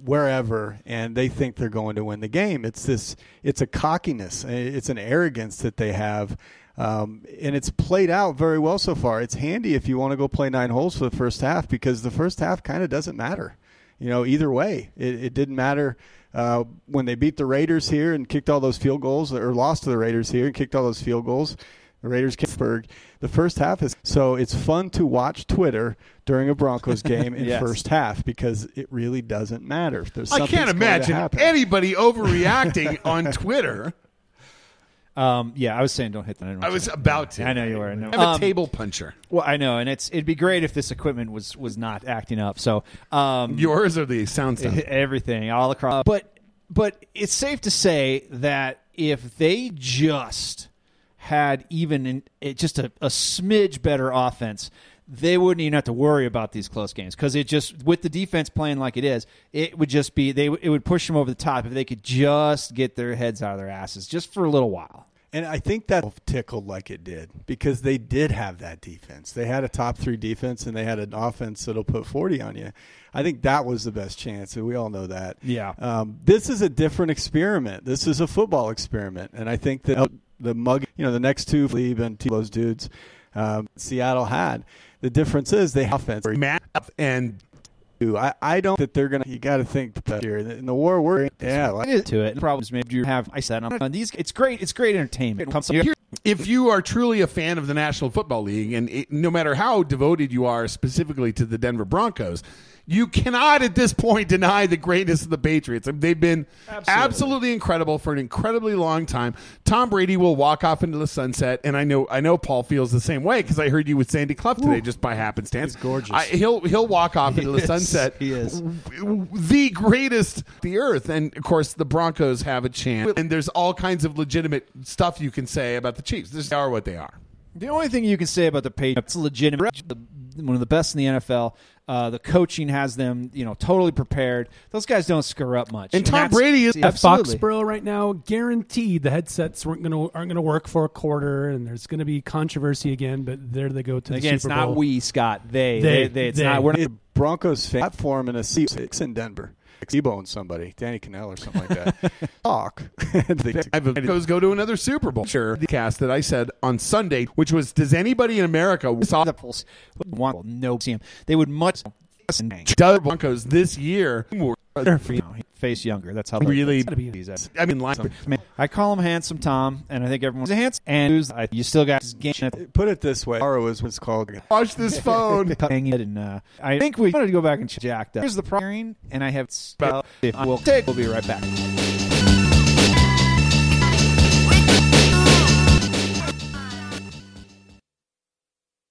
wherever, and they think they're going to win the game. It's this, it's a cockiness, it's an arrogance that they have. Um, and it's played out very well so far. It's handy if you want to go play nine holes for the first half because the first half kind of doesn't matter. You know, either way, it, it didn't matter uh, when they beat the Raiders here and kicked all those field goals, or lost to the Raiders here and kicked all those field goals. The Raiders, Pittsburgh. The first half is so it's fun to watch Twitter during a Broncos game in Yes. first half because it really doesn't matter. There's I can't imagine anybody overreacting on Twitter. Um, yeah, I was saying don't hit that. I was about to. I know you were. I know. I'm a Um, table puncher. Well, I know, and it's it'd be great if this equipment was was not acting up. So, um, Yours or the sound stuff? everything all across. But but it's safe to say that if they just had even in, it, just a, a smidge better offense, they wouldn't even have to worry about these close games because it just with the defense playing like it is, it would just be they it would push them over the top if they could just get their heads out of their asses just for a little while. And I think that tickled like it did because they did have that defense. They had a top three defense and they had an offense that'll put 40 on you. I think that was the best chance, and we all know that. Yeah. Um, this is a different experiment. This is a football experiment, and I think that the mug, you know, the next two, Leave and two of those dudes, um, Seattle had. The difference is they have offense. Matt and I, I don't that they're gonna. You got to think that here in the war we're in. Yeah, like, to it. The problem is maybe you have I said on these. It's great. It's great entertainment. It comes here. if you are truly a fan of the National Football League, and it, no matter how devoted you are specifically to the Denver Broncos, you cannot at this point deny the greatness of the Patriots. They've been absolutely, incredible for an incredibly long time. Tom Brady will walk off into the sunset, and I know I know Paul feels the same way because I heard you with Sandy Clough today just by happenstance. He's gorgeous. I, he'll he'll walk off into the is. sunset. He is. the greatest the earth, and of course the Broncos have a chance. And there's all kinds of legitimate stuff you can say about the Chiefs. They are what they are. The only thing you can say about the Patriots, it's legitimate. One of the best in the NFL. Uh, the coaching has them, you know, totally prepared. Those guys don't screw up much. And Tom Brady is- At absolutely. Foxborough right now, guaranteed the headsets weren't going to aren't going to work for a quarter, and there's going to be controversy again. But there they go to the Again, it's Super not we, Scott. They. They. They. they it's They. not. We're in the not. Broncos fan platform in a seat six in Denver. Ebo somebody, Danny Cannell or something like that. Talk. They- I've Broncos go to another Super Bowl. Sure, the cast that I said on Sunday, which was, does anybody in America saw The Pulse. Want no see him. They would much. the Broncos this year? were- You know, face younger. That's how they Really? that's how he's. I mean, last Man, I call him handsome Tom, and I think everyone's a handsome. And who's- I- you still got his game. Put it this way: Tomorrow is what's called. watch this phone. hanging it, and uh, I think we wanted to go back and check that. Here's the problem, and I have. Spell. We'll take. We'll be right back.